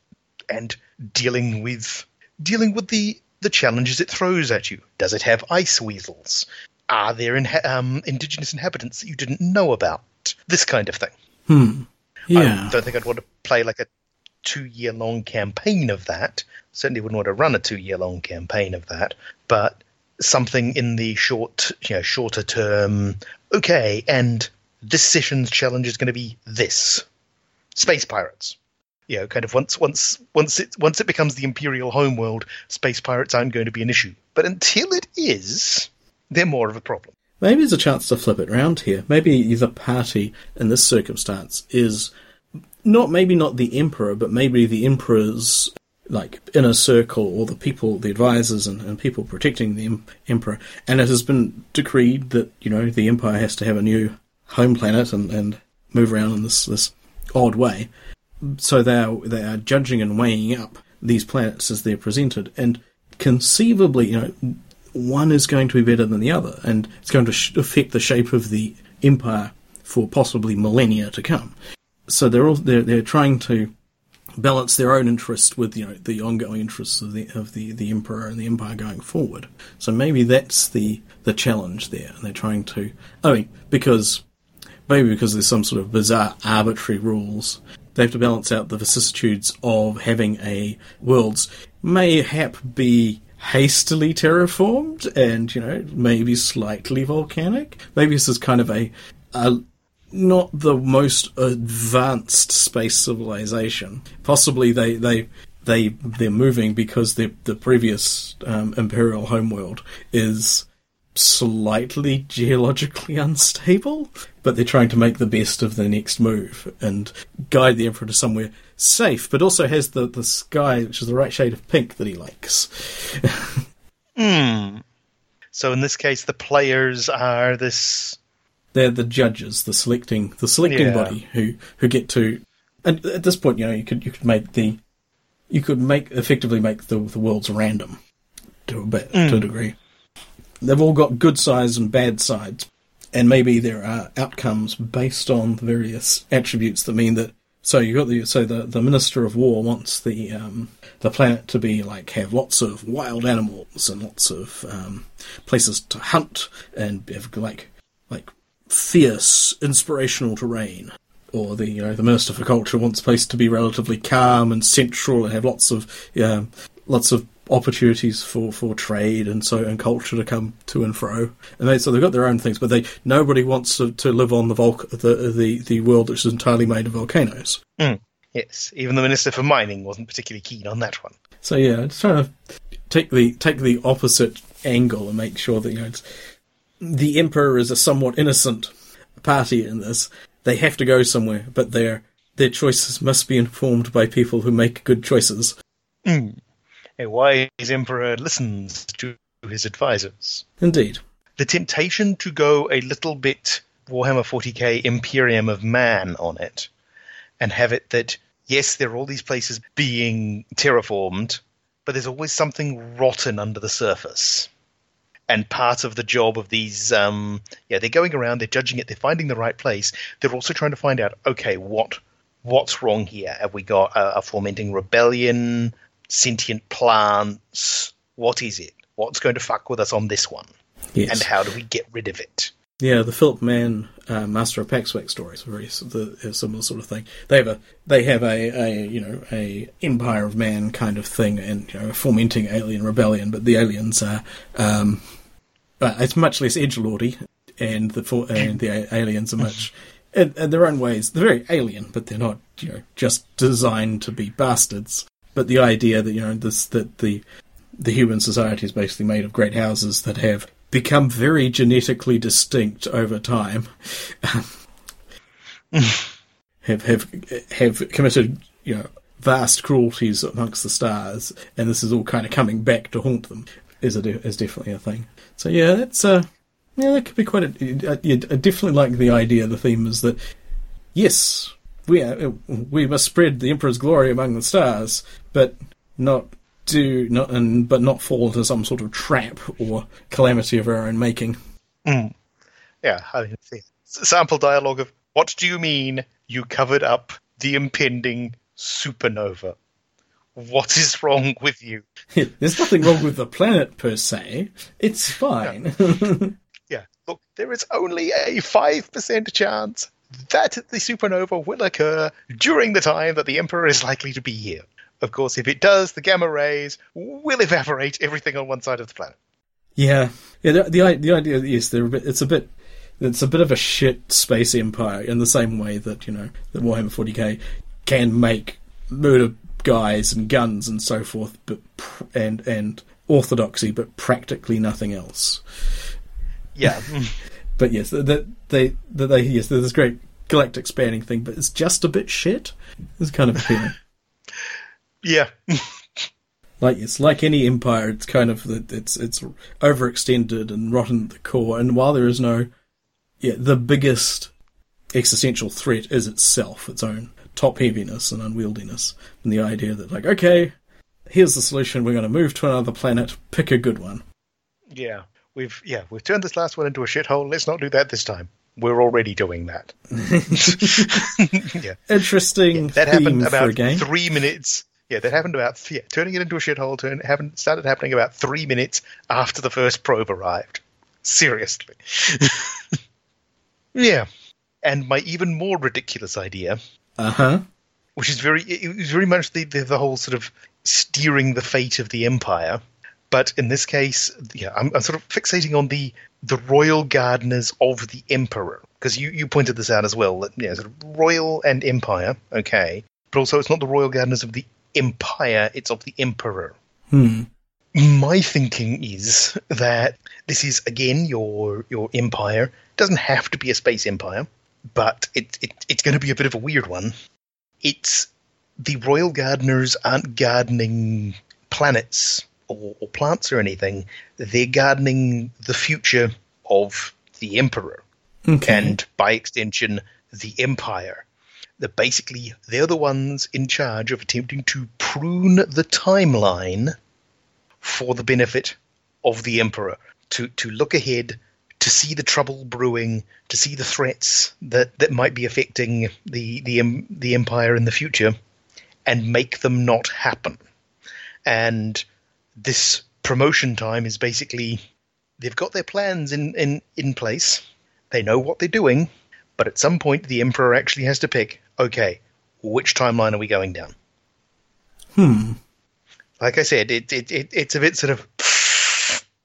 and dealing with dealing with the the challenges it throws at you. Does it have ice weasels? Are there inha- um, indigenous inhabitants that you didn't know about? This kind of thing. Hmm. I don't think I'd want to play like a two year long campaign of that. Certainly wouldn't want to run a two year long campaign of that. But something in the short, you know, shorter term. Okay, and this session's challenge is going to be this: space pirates. You know, kind of once once once it once it becomes the imperial homeworld, space pirates aren't going to be an issue. But until it is, they're more of a problem. Maybe there's a chance to flip it round here. Maybe the party in this circumstance is not maybe not the emperor, but maybe the emperor's like inner circle or the people, the advisors and, and people protecting the em- emperor. And it has been decreed that you know the empire has to have a new home planet and, and move around in this this odd way. So they are they are judging and weighing up these planets as they're presented, and conceivably, you know, one is going to be better than the other, and it's going to sh- affect the shape of the empire for possibly millennia to come. So they're all they're, they're trying to balance their own interests with you know the ongoing interests of the of the, the emperor and the empire going forward. So maybe that's the the challenge there, and they're trying to. I mean, because maybe because there's some sort of bizarre arbitrary rules. They have to balance out the vicissitudes of having a worlds mayhap be hastily terraformed and you know maybe slightly volcanic. Maybe this is kind of a, a not the most advanced space civilization. Possibly they they they they're moving because the the previous um, imperial homeworld is slightly geologically unstable, but they're trying to make the best of the next move and guide the emperor to somewhere safe, but also has the the sky, which is the right shade of pink that he likes. Hmm. So in this case, the players are this. they're the judges, the selecting the selecting Yeah. body who who get to. And at this point, you know, you could you could make the you could make effectively make the the worlds random to a bit to a degree. They've all got good sides and bad sides, and maybe there are outcomes based on the various attributes that mean that. So you got the so the the minister of war wants the um, the planet to be like have lots of wild animals and lots of um, places to hunt and have like like fierce inspirational terrain. Or the you know the minister for culture wants the place to be relatively calm and central and have lots of um, lots of opportunities for, for trade and so and culture to come to and fro. And they so they've got their own things, but they nobody wants to, to live on the, volc- the the the world which is entirely made of volcanoes. Yes, even the minister for mining wasn't particularly keen on that one. So yeah, it's trying to take the take the opposite angle and make sure that you know it's, the emperor is a somewhat innocent party in this. They have to go somewhere, but their their choices must be informed by people who make good choices. Mm. A wise emperor listens to his advisors. Indeed. The temptation to go a little bit Warhammer 40k Imperium of Man on it and have it that, yes, there are all these places being terraformed, but there's always something rotten under the surface. And part of the job of these, um, yeah, they're going around, they're judging it, they're finding the right place. They're also trying to find out, okay, what what's wrong here? Have we got a, a fomenting rebellion, sentient plants? What is it? What's going to fuck with us on this one? Yes. And how do we get rid of it? Yeah, the Philip Mann uh, Master of Paxwax stories are very the, similar sort of thing. They have a they have a, a you know a Empire of Man kind of thing, and you know, a fomenting alien rebellion. But the aliens are um, uh, it's much less edge lordy, and the for, and the aliens are much in, in their own ways. They're very alien, but they're not you know just designed to be bastards. But the idea that you know this that the the human society is basically made of great houses that have become very genetically distinct over time. have have have committed you know vast cruelties amongst the stars, and this is all kind of coming back to haunt them. Is a de- is definitely a thing. So yeah, that's uh yeah that could be quite a. I, I definitely like the idea. The theme is that yes, we are, we must spread the emperor's glory among the stars, but not do not and but not fall into some sort of trap or calamity of our own making. Hmm. Yeah, I see, sample dialogue of what do you mean you covered up the impending supernova? What is wrong with you? There's nothing wrong with the planet per se. It's fine. Yeah, look, there is only a 5% chance that the supernova will occur during the time that the Emperor is likely to be here. Of course, if it does, the gamma rays will evaporate everything on one side of the planet. yeah, yeah. The, the the idea is they're a bit. It's a bit. It's a bit of a shit space empire in the same way that you know that Warhammer 40k can make murder guys and guns and so forth, but and and orthodoxy, but practically nothing else. Yeah, But yes, that they that they yes, there's this great galactic spanning thing, but it's just a bit shit. It's kind of appealing. yeah, like it's like any empire, it's kind of that it's it's overextended and rotten at the core. And while there is no, yeah, the biggest existential threat is itself, its own top heaviness and unwieldiness, and the idea that like, okay, here's the solution. We're going to move to another planet. Pick a good one. yeah. We've yeah we've turned this last one into a shithole. Let's not do that this time. We're already doing that. yeah, Interesting that theme happened about three minutes. Yeah, that happened about yeah, turning it into a shithole. Turn happened started happening about three minutes after the first probe arrived. Seriously. yeah, and my even more ridiculous idea, Uh huh. which is very it was very much the, the the whole sort of steering the fate of the empire. But in this case, yeah, I'm, I'm sort of fixating on the the royal gardeners of the emperor because you, you pointed this out as well. That yeah, sort of royal and empire, okay, but also it's not the royal gardeners of the empire; it's of the emperor. Hmm. My thinking is that this is again your your empire. It doesn't have to be a space empire, but it, it it's going to be a bit of a weird one. It's the royal gardeners aren't gardening planets or, or plants or anything. They're gardening the future of the emperor Okay. and by extension the empire that basically they're the ones in charge of attempting to prune the timeline for the benefit of the emperor to to look ahead to see the trouble brewing to see the threats that that might be affecting the the the empire in the future and make them not happen and this promotion time is basically they've got their plans in, in, in place. They know what they're doing, but at some point the Emperor actually has to pick, okay, which timeline are we going down? Hmm. Like I said, it, it, it it's a bit sort of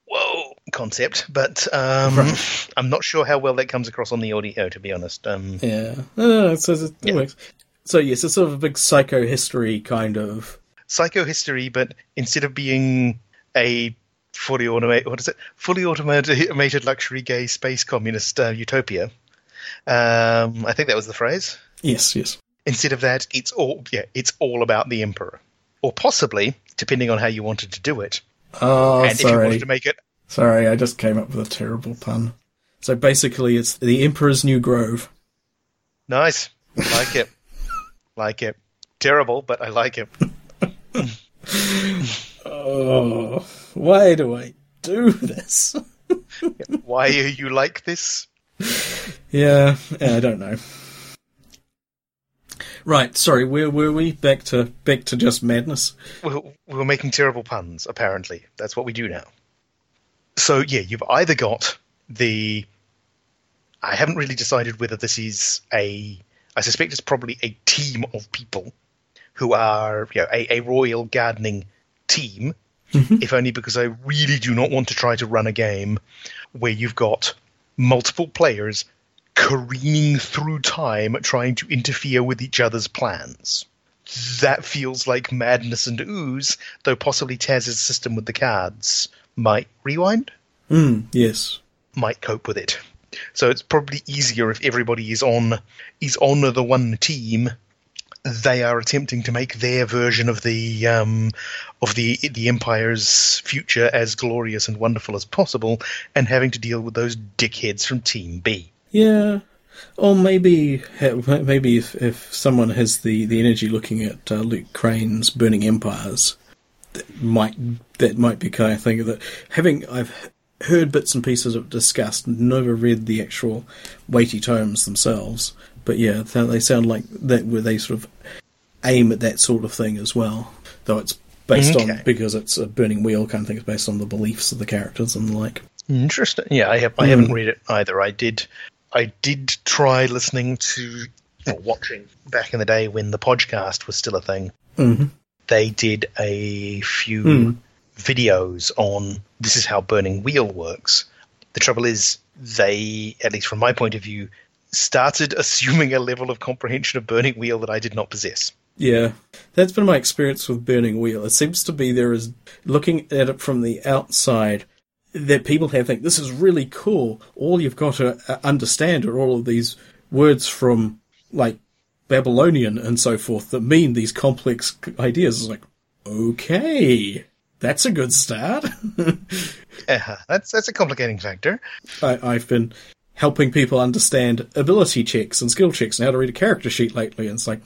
whoa concept, but um, I'm not sure how well that comes across on the audio, to be honest. Um, Yeah. No, no, no, it it, it Yeah. works. So yes, it's sort of a big psycho history kind of. Psycho history, but instead of being a fully automated, what is it? Fully automated, automated luxury gay space communist uh, utopia, Um, I think that was the phrase. Yes, yes. Instead of that, it's all yeah, it's all about the emperor, or possibly, depending on how you wanted to do it, Oh, and if you sorry. wanted to make it. Sorry, I just came up with a terrible pun. So basically, it's the Emperor's New Grove. Nice, like it, like it. Terrible, but I like it. Oh, why do I do this? Why are you like this? Yeah, yeah, I don't know. Right, sorry, where were we? Back to back to just madness. we we were making terrible puns, apparently. That's what we do now. So, yeah, you've either got the. I haven't really decided whether this is a. I suspect it's probably a team of people who are you know, a, a royal gardening team, if only because I really do not want to try to run a game where you've got multiple players careening through time trying to interfere with each other's plans. That feels like madness and ooze, though possibly Taz's system with the cards might rewind, Mm, yes. might cope with it. So it's probably easier if everybody is on is on the one team. They are attempting to make their version of the um, of the the empire's future as glorious and wonderful as possible, and having to deal with those dickheads from Team B. Yeah. Or maybe maybe if, if someone has the, the energy looking at uh, Luke Crane's Burning Empires, that might that might be kind of thing that having I've heard bits and pieces of it discussed, never read the actual weighty tomes themselves, but yeah, they sound like that where they sort of aim at that sort of thing as well, though it's based on because it's a burning wheel kind of thing. It's based on the beliefs of the characters and the like. Interesting. Yeah, I have. I haven't read it either. I did. I did try listening to or watching back in the day when the podcast was still a thing. Mhm. They did a few videos on this is how Burning Wheel works. The trouble is, they, at least from my point of view, started assuming a level of comprehension of Burning Wheel that I did not possess. Yeah, that's been my experience with Burning Wheel. It seems to be there is looking at it from the outside that people have think this is really cool. All you've got to uh, understand are all of these words from like Babylonian and so forth that mean these complex ideas. It's like, okay, that's a good start. Uh, that's that's a complicating factor. I, I've been helping people understand ability checks and skill checks and how to read a character sheet lately. And it's like,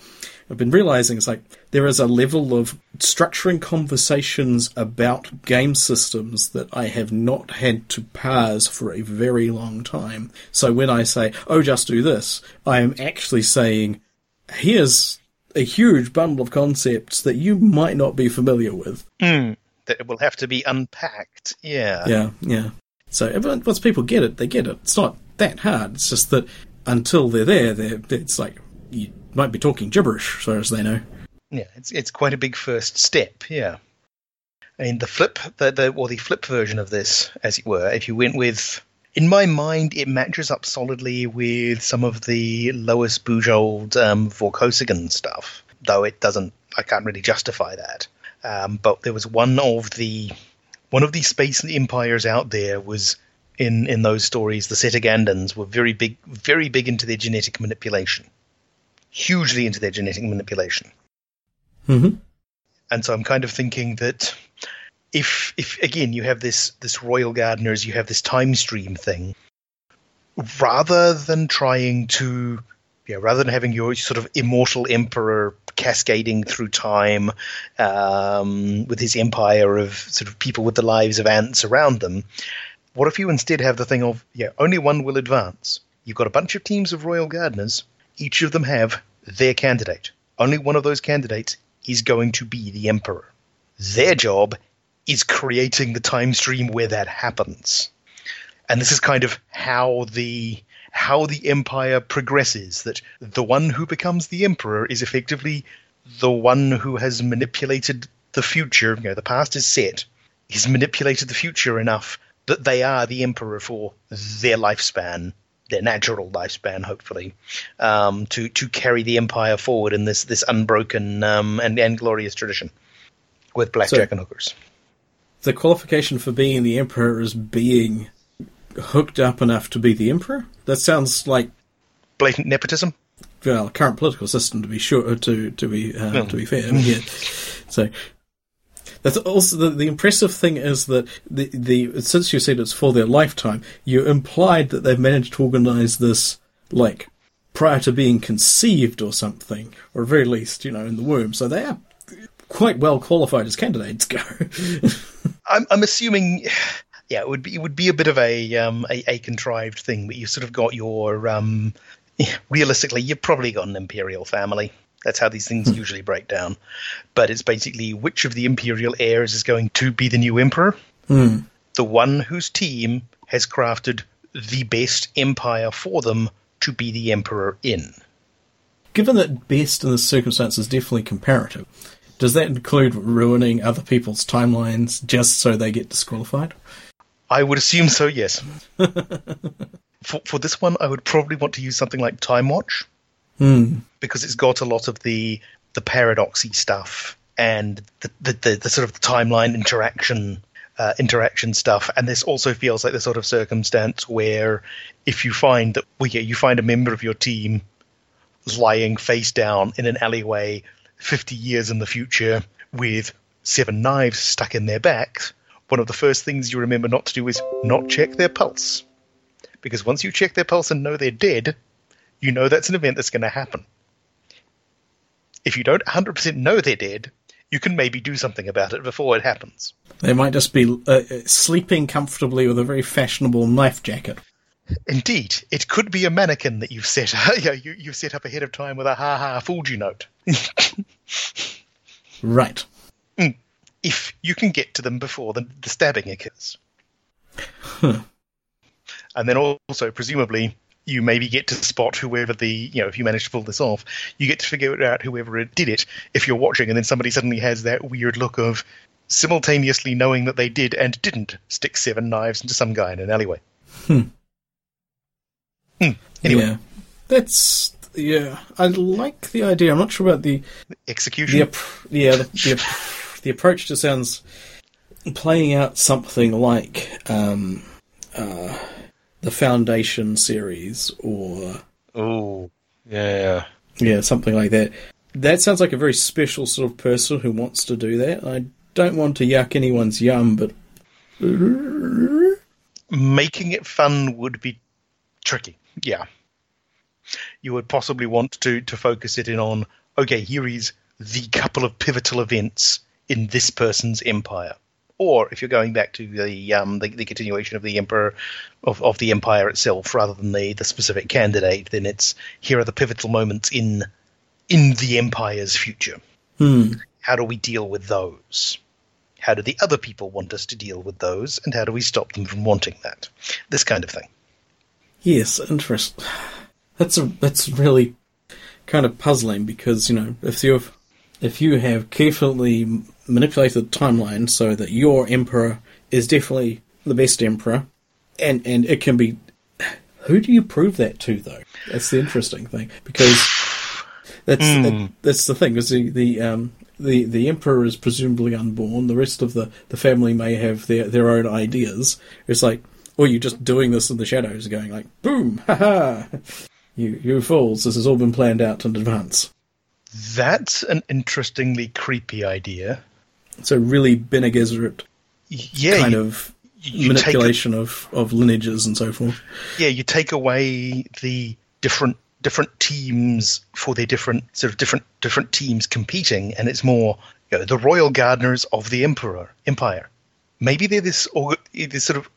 I've been realizing it's like there is a level of structuring conversations about game systems that I have not had to parse for a very long time. So when I say, oh, just do this, I am actually saying, here's a huge bundle of concepts that you might not be familiar with. Hmm. That it will have to be unpacked. Yeah. Yeah, yeah. So once people get it, they get it. It's not that hard. It's just that until they're there, they're, it's like you might be talking gibberish, as far as they know. Yeah, it's it's quite a big first step. Yeah, I mean the flip, the, the or the flip version of this, as it were. If you went with, in my mind, it matches up solidly with some of the Lois Bujold um, Vorkosigan stuff, though it doesn't. I can't really justify that. Um, but there was one of the one of the space empires out there was in in those stories. The Setagandans were very big, very big into their genetic manipulation, hugely into their genetic manipulation. Mm-hmm. and so I'm kind of thinking that if if again you have this this royal gardeners, you have this time stream thing, rather than trying to yeah, rather than having your sort of immortal emperor cascading through time um, with his empire of sort of people with the lives of ants around them, what if you instead have the thing of yeah, only one will advance. You've got a bunch of teams of royal gardeners. Each of them have their candidate. Only one of those candidates is going to be the emperor. Their job is creating the time stream where that happens. And this is kind of how the how the empire progresses that the one who becomes the emperor is effectively the one who has manipulated the future, you know, the past is set. He's manipulated the future enough that they are the emperor for their lifespan, their natural lifespan, hopefully, um, to to carry the empire forward in this this unbroken um, and and glorious tradition with blackjack So- and hookers. The qualification for being the emperor is being hooked up enough to be the emperor. That sounds like blatant nepotism. well, current political system to be sure to to be uh, No. to be fair. yeah. So that's also the, the impressive thing is that the the since you said it's for their lifetime, you implied that they've managed to organise this like prior to being conceived or something, or at very least you know in the womb. So they are quite well qualified as candidates go. I'm, I'm assuming, yeah, it would be it would be a bit of a um, a, a contrived thing, but you've sort of got your um, realistically, you've probably got an imperial family. That's how these things hmm. usually break down. But it's basically which of the imperial heirs is going to be the new emperor. Hmm. The one whose team has crafted the best empire for them to be the emperor in. Given that best in this circumstance is definitely comparative, does that include ruining other people's timelines just so they get disqualified? I would assume so, yes. for, for this one, I would probably want to use something like Time Watch hmm. Because it's got a lot of the the paradoxy stuff and the the, the, the sort of timeline interaction uh, interaction stuff. And this also feels like the sort of circumstance where if you find that well, yeah, you find a member of your team lying face down in an alleyway 50 years in the future with seven knives stuck in their backs, one of the first things you remember not to do is not check their pulse. Because once you check their pulse and know they're dead, you know that's an event that's going to happen. If you don't 100% know they're dead, you can maybe do something about it before it happens. They might just be uh, sleeping comfortably with a very fashionable knife jacket. Indeed, it could be a mannequin that you've set yeah, you, you've set up ahead of time with a ha ha fooled you note. Right. if you can get to them before the, the stabbing occurs. And then also, presumably, you maybe get to spot whoever the, you know, if you manage to pull this off, you get to figure out whoever did it if you're watching, and then somebody suddenly has that weird look of simultaneously knowing that they did and didn't stick seven knives into some guy in an alleyway. Hmm. Hmm. Anyway, Yeah. That's yeah. I like the idea. I'm not sure about the execution. the yeah the, the, the approach just sounds playing out something like um, uh, the Foundation series or Oh, yeah. yeah something like that. That sounds like a very special sort of person who wants to do that. I don't want to yuck anyone's yum, but making it fun would be tricky. Yeah. You would possibly want to to focus it in on okay, here is the couple of pivotal events in this person's empire. Or if you're going back to the um, the, the continuation of the emperor of, of the empire itself rather than the, the specific candidate, then it's here are the pivotal moments in in the empire's future. How do we deal with those? How do the other people want us to deal with those, and how do we stop them from wanting that? This kind of thing. Yes, interest. That's a that's really kind of puzzling because you know if you if you have carefully manipulated the timeline so that your emperor is definitely the best emperor, and and it can be. Who do you prove that to though? That's the interesting thing because that's that, that's the thing. Is the the um the the emperor is presumably unborn. The rest of the the family may have their their own ideas. It's like, or you're just doing this in the shadows, going like, boom, ha ha. You, you fools! This has all been planned out in advance. That's an interestingly creepy idea. It's a really Bene Gesserit Yeah, kind you, of you a- manipulation of, of lineages and so forth. yeah, you take away the different different teams for their different sort of different different teams competing, and it's more you know, the royal gardeners of the emperor empire. Maybe they're this or this sort of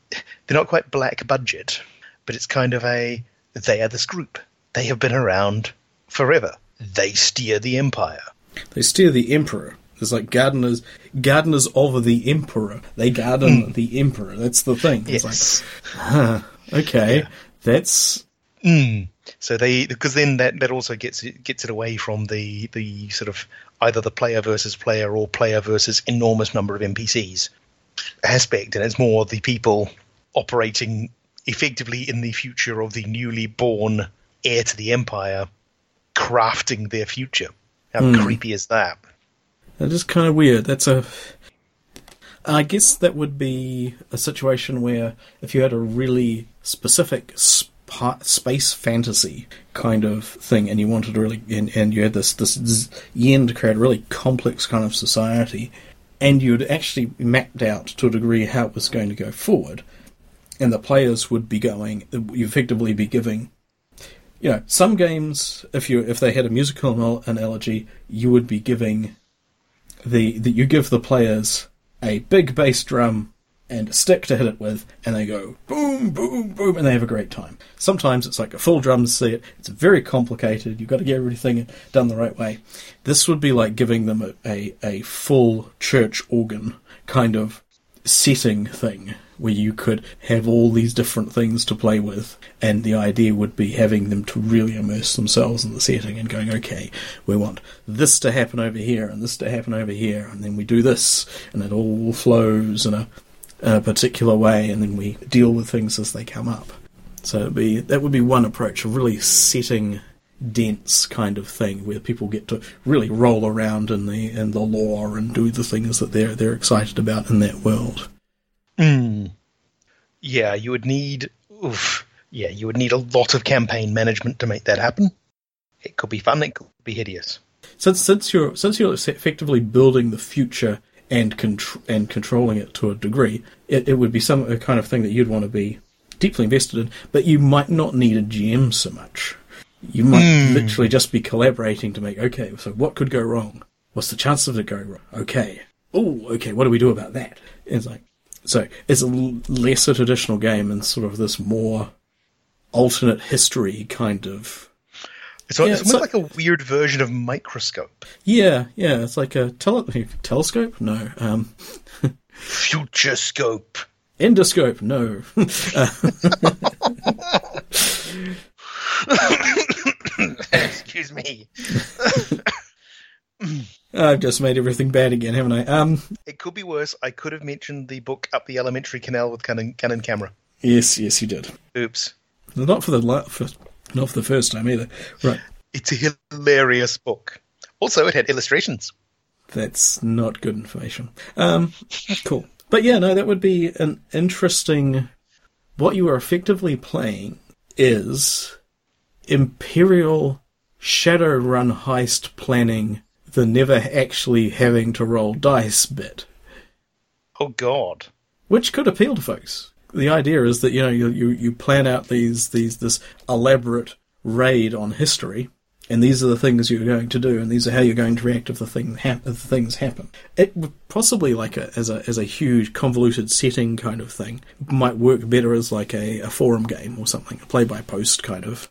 they're not quite black budget, but it's kind of a they are this group. They have been around forever. They steer the empire. They steer the emperor. It's like gardeners, gardeners of the emperor. They garden hmm. the emperor. That's the thing. It's Yes. like, okay, that's hmm. So they because then that, that also gets it gets it away from the the sort of either the player versus player or player versus enormous number of NPCs aspect, and it's more the people operating effectively in the future of the newly born heir to the empire, crafting their future. How hmm. creepy is that? That is kind of weird. That's a. I guess that would be a situation where if you had a really specific space fantasy kind of thing, and you wanted to really, and, and you had this this yen to create a really complex kind of society, and you'd actually mapped out to a degree how it was going to go forward, and the players would be going, you effectively be giving. You know, some games, if you if they had a musical analogy, you would be giving the that you give the players a big bass drum and a stick to hit it with, and they go boom, boom, boom, and they have a great time. Sometimes it's like a full drum set. It's very complicated. You've got to get everything done the right way. This would be like giving them a, a, a full church organ kind of setting thing where you could have all these different things to play with, and the idea would be having them to really immerse themselves in the setting and going, okay, we want this to happen over here and this to happen over here, and then we do this, and it all flows in a in a particular way, and then we deal with things as they come up. So be that would be one approach, of really setting dense kind of thing where people get to really roll around in the in the lore and do the things that they're they're excited about in that world. Mm. Yeah, you would need oof, yeah, you would need a lot of campaign management to make that happen. It could be fun, it could be hideous. Since since you're since you're effectively building the future and contr- and controlling it to a degree, it, it would be some a kind of thing that you'd want to be deeply invested in, but you might not need a GM so much. You might mm. literally just be collaborating to make okay. So what could go wrong? What's the chance of it going wrong? Okay. Oh, okay. What do we do about that? It's like so. It's a lesser traditional game and sort of this more alternate history kind of it's, yeah, it's, it's like, like, a weird version of microscope. Yeah, yeah, it's like a tele- telescope. No, um, future scope. Endoscope. No. Excuse me. I've just made everything bad again, haven't I? Um, it could be worse. I could have mentioned the book Up the Alimentary Canal with Canon, Canon camera. Yes, yes, you did. Oops. Not for the for not for the first time either. Right. It's a hilarious book. Also, it had illustrations. That's not good information. Um, cool. But yeah, no, that would be an interesting. What you are effectively playing is Imperial Shadowrun heist planning, the never actually having to roll dice bit. Oh, God. Which could appeal to folks the idea is that you know you, you you plan out these these this elaborate raid on history, and these are the things you're going to do, and these are how you're going to react if the thing hap- if the things happen. It possibly like a as a as a huge convoluted setting kind of thing might work better as like a, a forum game or something, a play by post kind of.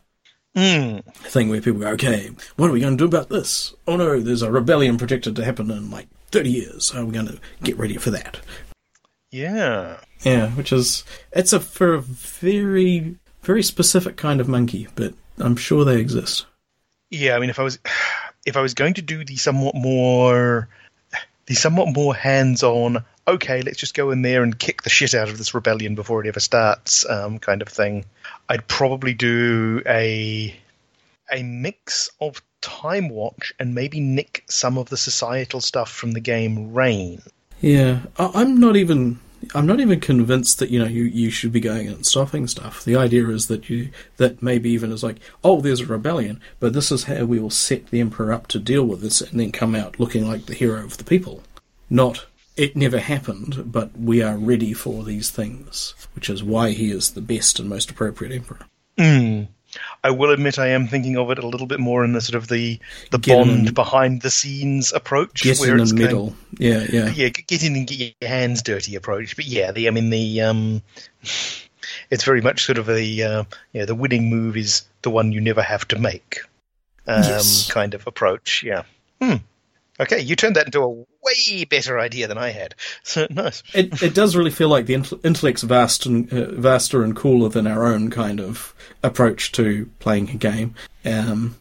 Mm. Thing where people go, okay, what are we going to do about this? Oh no, there's a rebellion projected to happen in like 30 years. How are we going to get ready for that? Yeah. Yeah, which is it's a for a very very specific kind of monkey, but I'm sure they exist. Yeah, I mean, if I was if I was going to do the somewhat more the somewhat more hands-on, okay, let's just go in there and kick the shit out of this rebellion before it ever starts, um, kind of thing, I'd probably do a a mix of Time Watch and maybe nick some of the societal stuff from the game rain. Yeah, I'm not even I'm not even convinced that you know you, you should be going and stopping stuff. The idea is that you that maybe even is like, oh, there's a rebellion, but this is how we will set the emperor up to deal with this, and then come out looking like the hero of the people. Not it never happened, but we are ready for these things, which is why he is the best and most appropriate emperor. Mm. I will admit I am thinking of it a little bit more in the sort of the the get Bond in, behind the scenes approach, get where in it's the middle. Going, yeah, yeah, yeah. Get in and get your hands dirty approach. But yeah, the I mean the um, it's very much sort of a uh, yeah. The winning move is the one you never have to make, um, yes. kind of approach. Yeah. Hmm. Okay, you turned that into a way better idea than I had. So nice. It it does really feel like the intellect's vast and uh, vaster and cooler than our own kind of approach to playing a game. Um,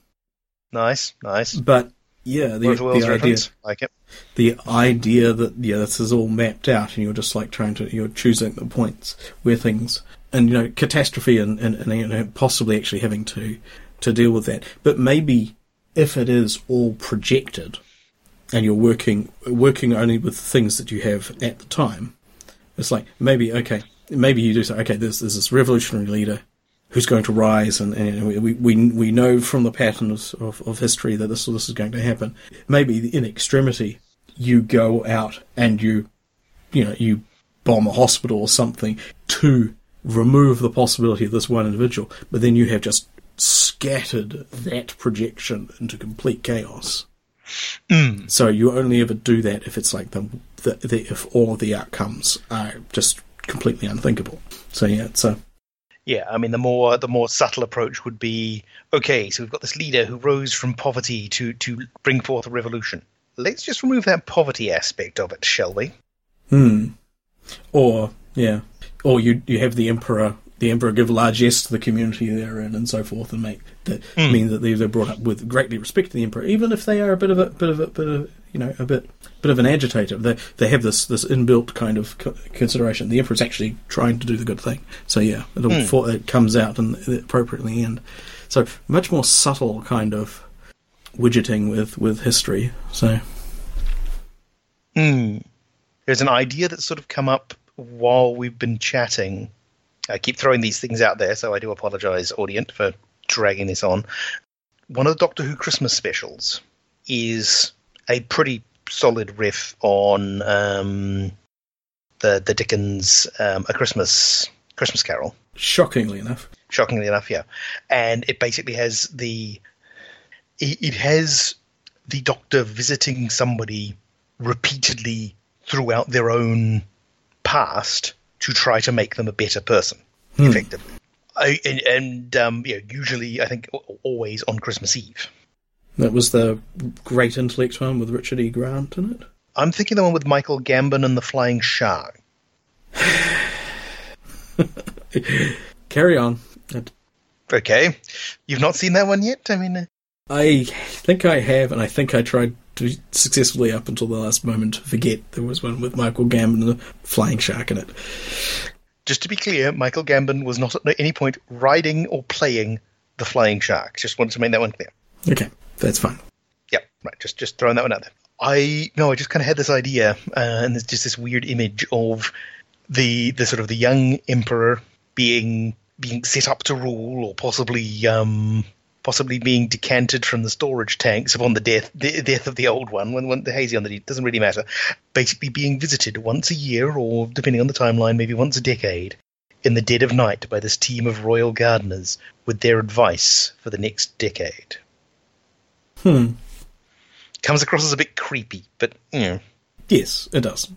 nice, nice. But yeah, the, the idea, like it. the idea that yeah, this is all mapped out, and you're just like trying to you're choosing the points where things and you know catastrophe and and, and you know, possibly actually having to to deal with that. But maybe if it is all projected and you're working working only with things that you have at the time, it's like maybe okay, maybe you do say okay, there's, there's this revolutionary leader who's going to rise, and, and we, we we know from the patterns of, of history that this this is going to happen. Maybe in extremity, you go out and you you know you bomb a hospital or something to remove the possibility of this one individual, but then you have just scattered that projection into complete chaos. Mm. So you only ever do that if it's like the, the, the if all of the outcomes are just completely unthinkable. So yeah, it's a Yeah, I mean the more the more subtle approach would be okay. So we've got this leader who rose from poverty to to bring forth a revolution. Let's just remove that poverty aspect of it, shall we? hmm. Or yeah, or you you have the emperor. The emperor give largesse to the community they're in, and so forth, and make that Mm. mean that they- they're brought up with greatly respect to the emperor, even if they are a bit of a bit of a bit of you know a bit bit of an agitator. They they have this this inbuilt kind of consideration. The emperor's actually trying to do the good thing, so yeah, it all Mm. it comes out and appropriately end. So much more subtle kind of widgeting with with history. So Hmm. There's an idea that's sort of come up while we've been chatting. I keep throwing these things out there, so I do apologize, audience, for dragging this on. One of the Doctor Who Christmas specials is a pretty solid riff on um, the the Dickens um, A Christmas Christmas Carol. shockingly enough, shockingly enough, yeah. And it basically has the it, it has the doctor visiting somebody repeatedly throughout their own past to try to make them a better person, effectively. I, and and um, yeah, usually I think always on Christmas Eve. that was the great intellect one with Richard E. Grant in it. I'm thinking the one with Michael Gambon and the Flying Shark. Carry on. Okay, you've not seen that one yet. I mean, uh, I think I have, and I think I tried to successfully up until the last moment forget there was one with Michael Gambon and the flying shark in it. just to be clear, Michael Gambon was not at any point riding or playing the Flying Shark. Just wanted to make that one clear. Okay, that's fine. Yeah, right. Just just throwing that one out there. I no, I just kind of had this idea, uh, and there's just this weird image of the the sort of the young emperor being being set up to rule, or possibly um, possibly being decanted from the storage tanks upon the death the death of the old one. When when the hazy on the doesn't really matter. Basically, being visited once a year, or depending on the timeline, maybe once a decade. In the dead of night, by this team of royal gardeners with their advice for the next decade Hmm. comes across as a bit creepy, but you know, Yes, it does.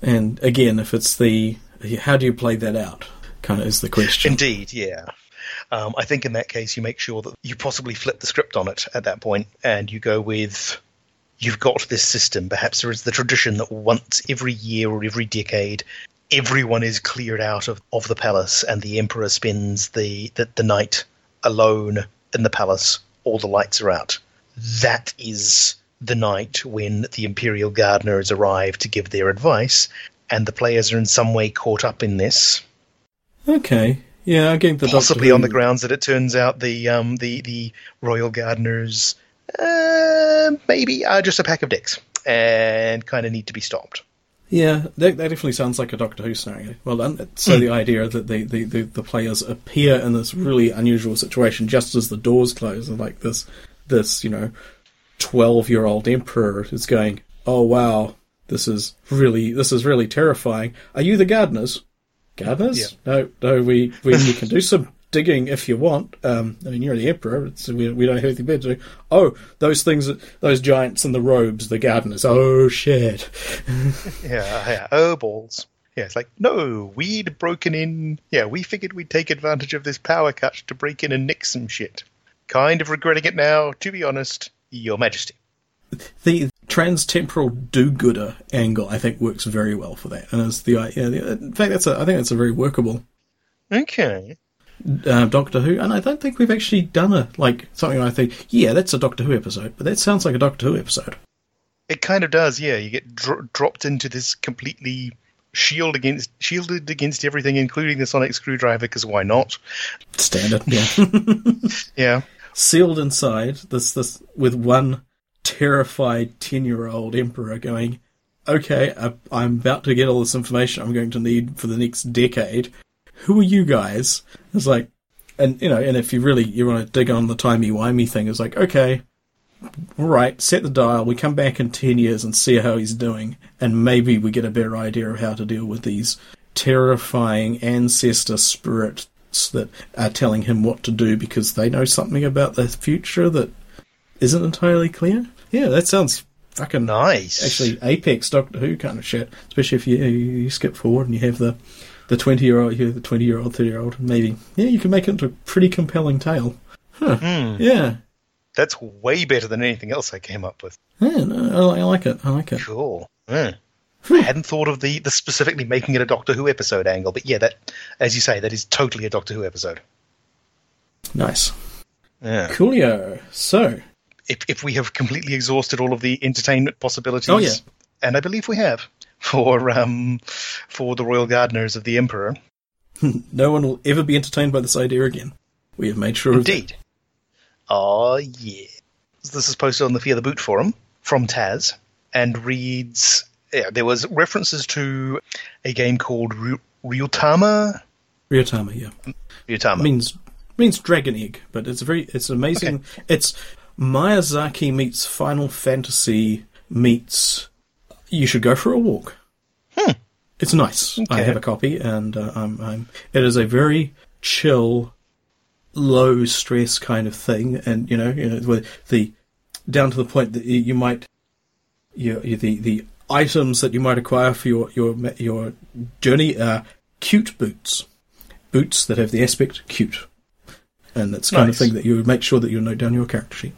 And again, if it's the how do you play that out? Kind of is the question. indeed, yeah. Um, I think in that case, you make sure that you possibly flip the script on it at that point, and you go with you've got this system. Perhaps there is the tradition that once every year or every decade, everyone is cleared out of, of the palace, and the emperor spends the, the the night alone in the palace. All the lights are out. That is the night when the imperial gardeners arrive to give their advice, and the players are in some way caught up in this. Okay. Yeah, I gave the possibly on the grounds that it turns out the um, the the royal gardeners uh, maybe are just a pack of dicks and kind of need to be stopped. Yeah, that, that definitely sounds like a Doctor Who scenario. Well done. So the idea that the, the, the, the players appear in this really unusual situation just as the doors close, and like this, this you know, twelve year old emperor is going, "Oh wow, this is really this is really terrifying." Are you the gardeners? Gardeners? No, no. We, we we can do some digging if you want. Um, I mean, you're the emperor, so we, we don't have anything better to do. Oh, those things, those giants in the robes, the gardeners. Oh shit. Yeah, yeah. Oh balls. Yeah, it's like no, we'd broken in. Yeah, we figured we'd take advantage of this power cut to break in and nick some shit. Kind of regretting it now, to be honest, Your Majesty. the trans-temporal do-gooder angle, I think, works very well for that, and it's the yeah, the- in fact that's a, I think that's a very workable Okay. uh, Doctor Who, and I don't think we've actually done a like something. I think yeah, that's a Doctor Who episode, but that sounds like a Doctor Who episode. It kind of does, yeah. You get dro- dropped into this completely shield against shielded against everything, including the sonic screwdriver, because why not? Standard, yeah. Yeah. Sealed inside this this with one terrified ten-year-old emperor going, "Okay, I, I'm about to get all this information I'm going to need for the next decade. Who are you guys?" It's like, and you know, and if you really you want to dig on the timey wimey thing, it's like okay, all right, set the dial. We come back in ten years and see how he's doing, and maybe we get a better idea of how to deal with these terrifying ancestor spirits that are telling him what to do because they know something about the future that isn't entirely clear. Yeah, that sounds fucking Nice. Actually, apex Doctor Who kind of shit. Especially if you you skip forward and you have the the twenty year old, you have the twenty year old, thirty year old. Maybe yeah, you can make it into a pretty compelling tale. Huh. Hmm. Yeah. That's way better than anything else I came up with. Yeah, no, I, I like it. I like it. Cool. Yeah. I hadn't thought of the, the specifically making it a Doctor Who episode angle, but yeah, that as you say, that is totally a Doctor Who episode. Nice. Yeah. Coolio. So, If if we have completely exhausted all of the entertainment possibilities, Oh, yeah. and I believe we have for um for the Royal Gardeners of the Emperor. no one will ever be entertained by this idea again. We have made sure. Indeed. Oh yeah. This is posted on the Fear the Boot forum from Taz and reads yeah, there was references to a game called Ry- Ryutama. Ryotama, yeah. Ryutama. means means dragon egg, but it's a very it's amazing. It's Miyazaki meets Final Fantasy meets. You should go for a walk. It's nice. I have a copy, and uh, I'm, I'm. It is a very chill, low stress kind of thing, and you know, you know, with the down to the point that you, might, you, you the the items that you might acquire for your your your journey are cute boots, boots that have the aspect cute, and that's the kind of thing that you would make sure that you note down your character sheet.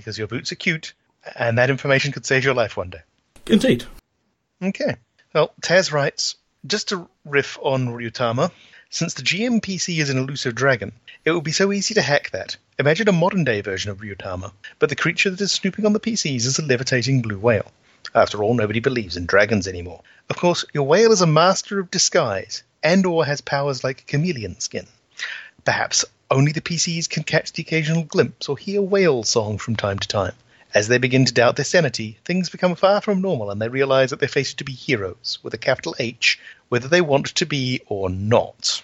Because your boots are cute, and that information could save your life one day. Indeed. Okay. Well, Taz writes, just to riff on Ryutama, since the GMPC is an elusive dragon, it would be so easy to hack that. Imagine a modern day version of Ryutama, but the creature that is snooping on the PCs is a levitating blue whale. After all, nobody believes in dragons anymore. Of course, your whale is a master of disguise, and or has powers like chameleon skin. Perhaps only the PCs can catch the occasional glimpse or hear whale song from time to time. As they begin to doubt their sanity, things become far from normal and they realize that they're fated to be heroes, with a capital H, whether they want to be or not.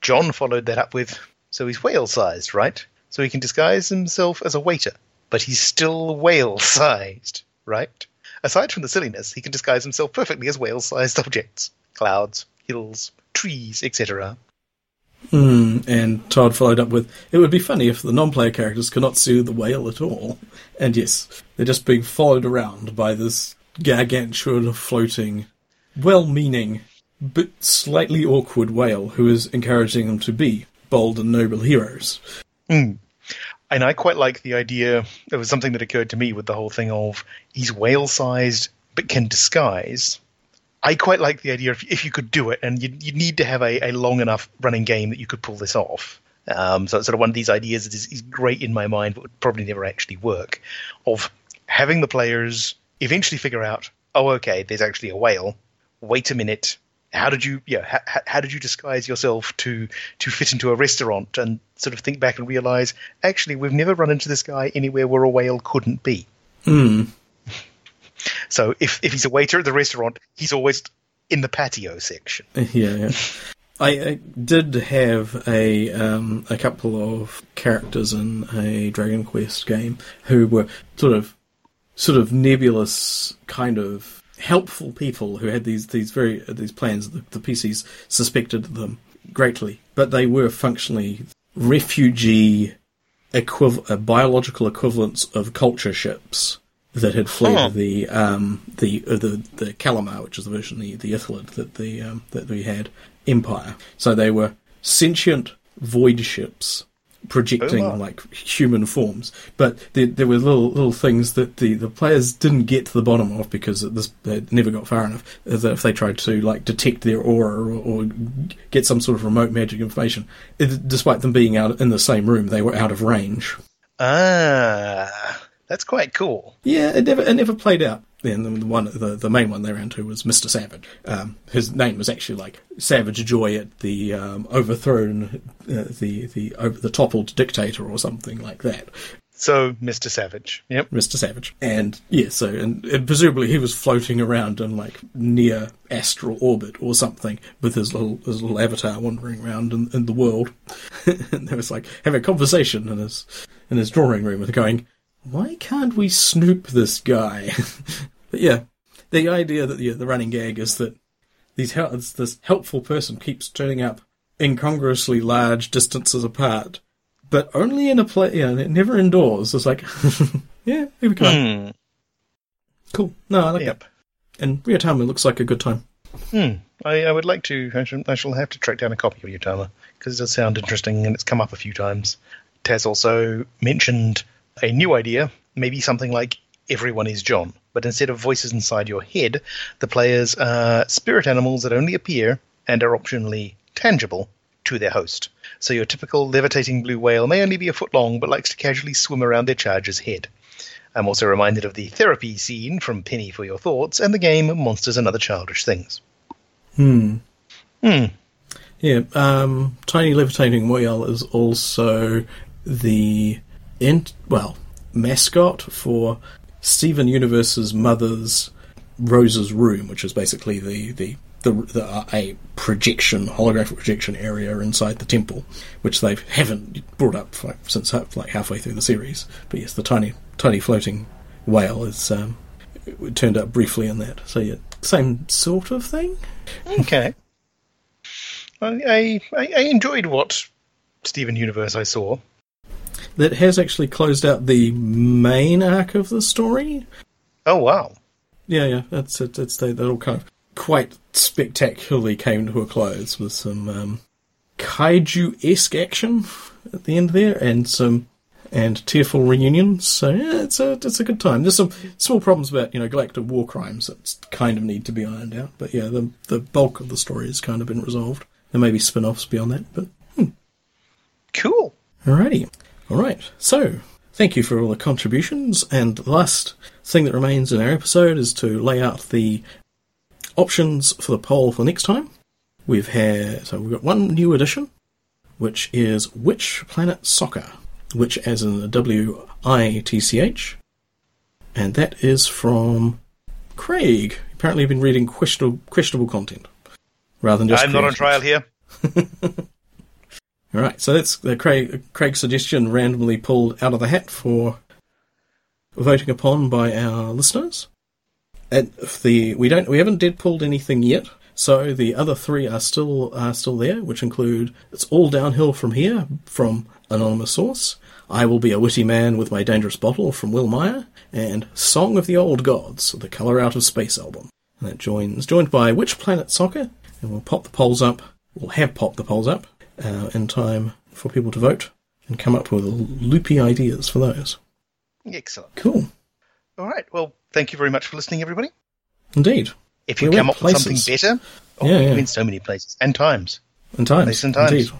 John followed that up with, so he's whale sized, right? So he can disguise himself as a waiter, but he's still whale sized, right? Aside from the silliness, he can disguise himself perfectly as whale sized objects clouds, hills, trees, etc. Hmm. And Todd followed up with, "It would be funny if the non-player characters cannot see the whale at all." And yes, they're just being followed around by this gargantuan, floating, well-meaning but slightly awkward whale who is encouraging them to be bold and noble heroes. And I quite like the idea. It was something that occurred to me with the whole thing of he's whale sized but can disguise. I quite like the idea if, if you could do it, and you'd, you'd need to have a, a long enough running game that you could pull this off. Um, so it's sort of one of these ideas that is, is great in my mind, but would probably never actually work. Of having the players eventually figure out, oh, okay, there's actually a whale. Wait a minute. How did you, yeah, how- how did you disguise yourself to to fit into a restaurant? And sort of think back and realize, actually, we've never run into this guy anywhere where a whale couldn't be. Hmm. So if if he's a waiter at the restaurant, he's always in the patio section. Yeah, yeah. I, I did have a um, a couple of characters in a Dragon Quest game who were sort of sort of nebulous kind of helpful people who had these these very these plans. The, the PCs suspected them greatly, but they were functionally refugee equiv- uh, biological equivalents of culture ships that had fled Huh. the um, the uh, the the Calamar, which is the version the the Illithid that the um, that we had Empire. So they were sentient void ships projecting Oh, wow. like human forms, but there, there were little little things that the, the players didn't get to the bottom of because this they never got far enough. That if they tried to like detect their aura or, or get some sort of remote magic information, it, despite them being out in the same room, they were out of range. Ah, that's quite cool. Yeah, it never it never played out. Then the one the, the main one they ran to was Mister Savage. Um, his name was actually like Savage Joy at the um, overthrown uh, the the over the toppled dictator or something like that. So, Mr. Savage. Yep. Mr. Savage. And yeah, so and, and presumably he was floating around in like near astral orbit or something with his little his little avatar wandering around in, in the world. and they was like having a conversation in his in his drawing room and going, Why can't we snoop this guy? but yeah. The idea that yeah, the running gag is that these hel- this helpful person keeps turning up incongruously large distances apart but only in a place, yeah, never indoors. It's like, yeah, here we go. Hmm. Cool. No, I like Yep. that. And Ryotama looks like a good time. Hmm. I, I would like to. I shall, I shall have to track down a copy of Yutama because it does sound interesting and it's come up a few times. Taz also mentioned a new idea, maybe something like Everyone is John, but instead of voices inside your head, the players are spirit animals that only appear and are optionally tangible to their host. So your typical levitating blue whale may only be a foot long, but likes to casually swim around their charger's head. I'm also reminded of the therapy scene from Penny for Your Thoughts and the game Monsters and Other Childish Things. Hmm. Hmm. Yeah. Um, Tiny Levitating Whale is also the ent- well mascot for Steven Universe's mother's Rose's room, which is basically the the the, the uh, a projection holographic projection area inside the temple, which they haven't brought up for, since like halfway through the series. But yes, the tiny tiny floating whale is um, it turned up briefly in that. So yeah, same sort of thing. Okay. I, I I enjoyed what Steven Universe I saw. That has actually closed out the main arc of the story. Oh wow. Yeah, yeah, that's it. It's they, that all kind of quite spectacularly came to a close with some um, kaiju esque action at the end there, and some and tearful reunions. So yeah, it's a it's a good time. There's some small problems about you know galactic war crimes that kind of need to be ironed out, but yeah, the the bulk of the story has kind of been resolved. There may be spin offs beyond that, but Cool. Alrighty. Alright. So, thank you for all the contributions. And the last thing that remains in our episode is to lay out the options for the poll for next time. We've had, so we've got one new addition, which is Witch Planet Soccer? Witch as in the W I T C H. And that is from Craig. Apparently, you've been reading questionable, questionable content. Rather than just. I'm not on trial here. All right, so that's the Craig, Craig's suggestion randomly pulled out of the hat for voting upon by our listeners. And if the we don't we haven't dead pulled anything yet, so the other three are still are still there, which include it's all downhill from here from anonymous source. I will be a witty man with my dangerous bottle from Will Meyer, and Song of the Old Gods, the Color Out of Space album. And that joins joined by Witch Planet Soccer, and we'll pop the polls up. We'll have popped the polls up uh, in time for people to vote and come up with loopy ideas for those. Excellent. Cool, All right. Well, thank you very much for listening, everybody. indeed. If you We come up with something better, oh, Yeah, yeah. I mean, so many places and times. And times, Place and times. indeed.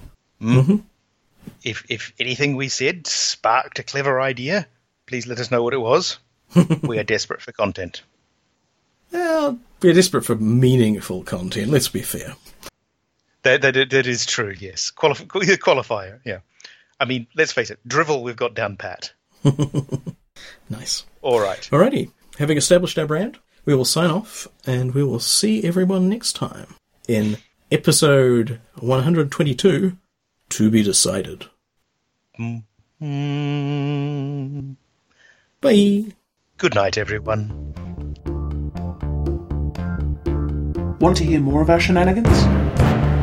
hmm If if anything we said sparked a clever idea, please let us know what it was. we are desperate for content. Well, we're desperate for meaningful content. Let's be fair. That that, that is true. Yes, Qualif- qualifier. Yeah. I mean, let's face it. Drivel, we've got down pat. Nice. All right. Alrighty. Having established our brand, we will sign off and we will see everyone next time in episode 122 to be decided. Mm. Bye. Good night, everyone. Want to hear more of our shenanigans?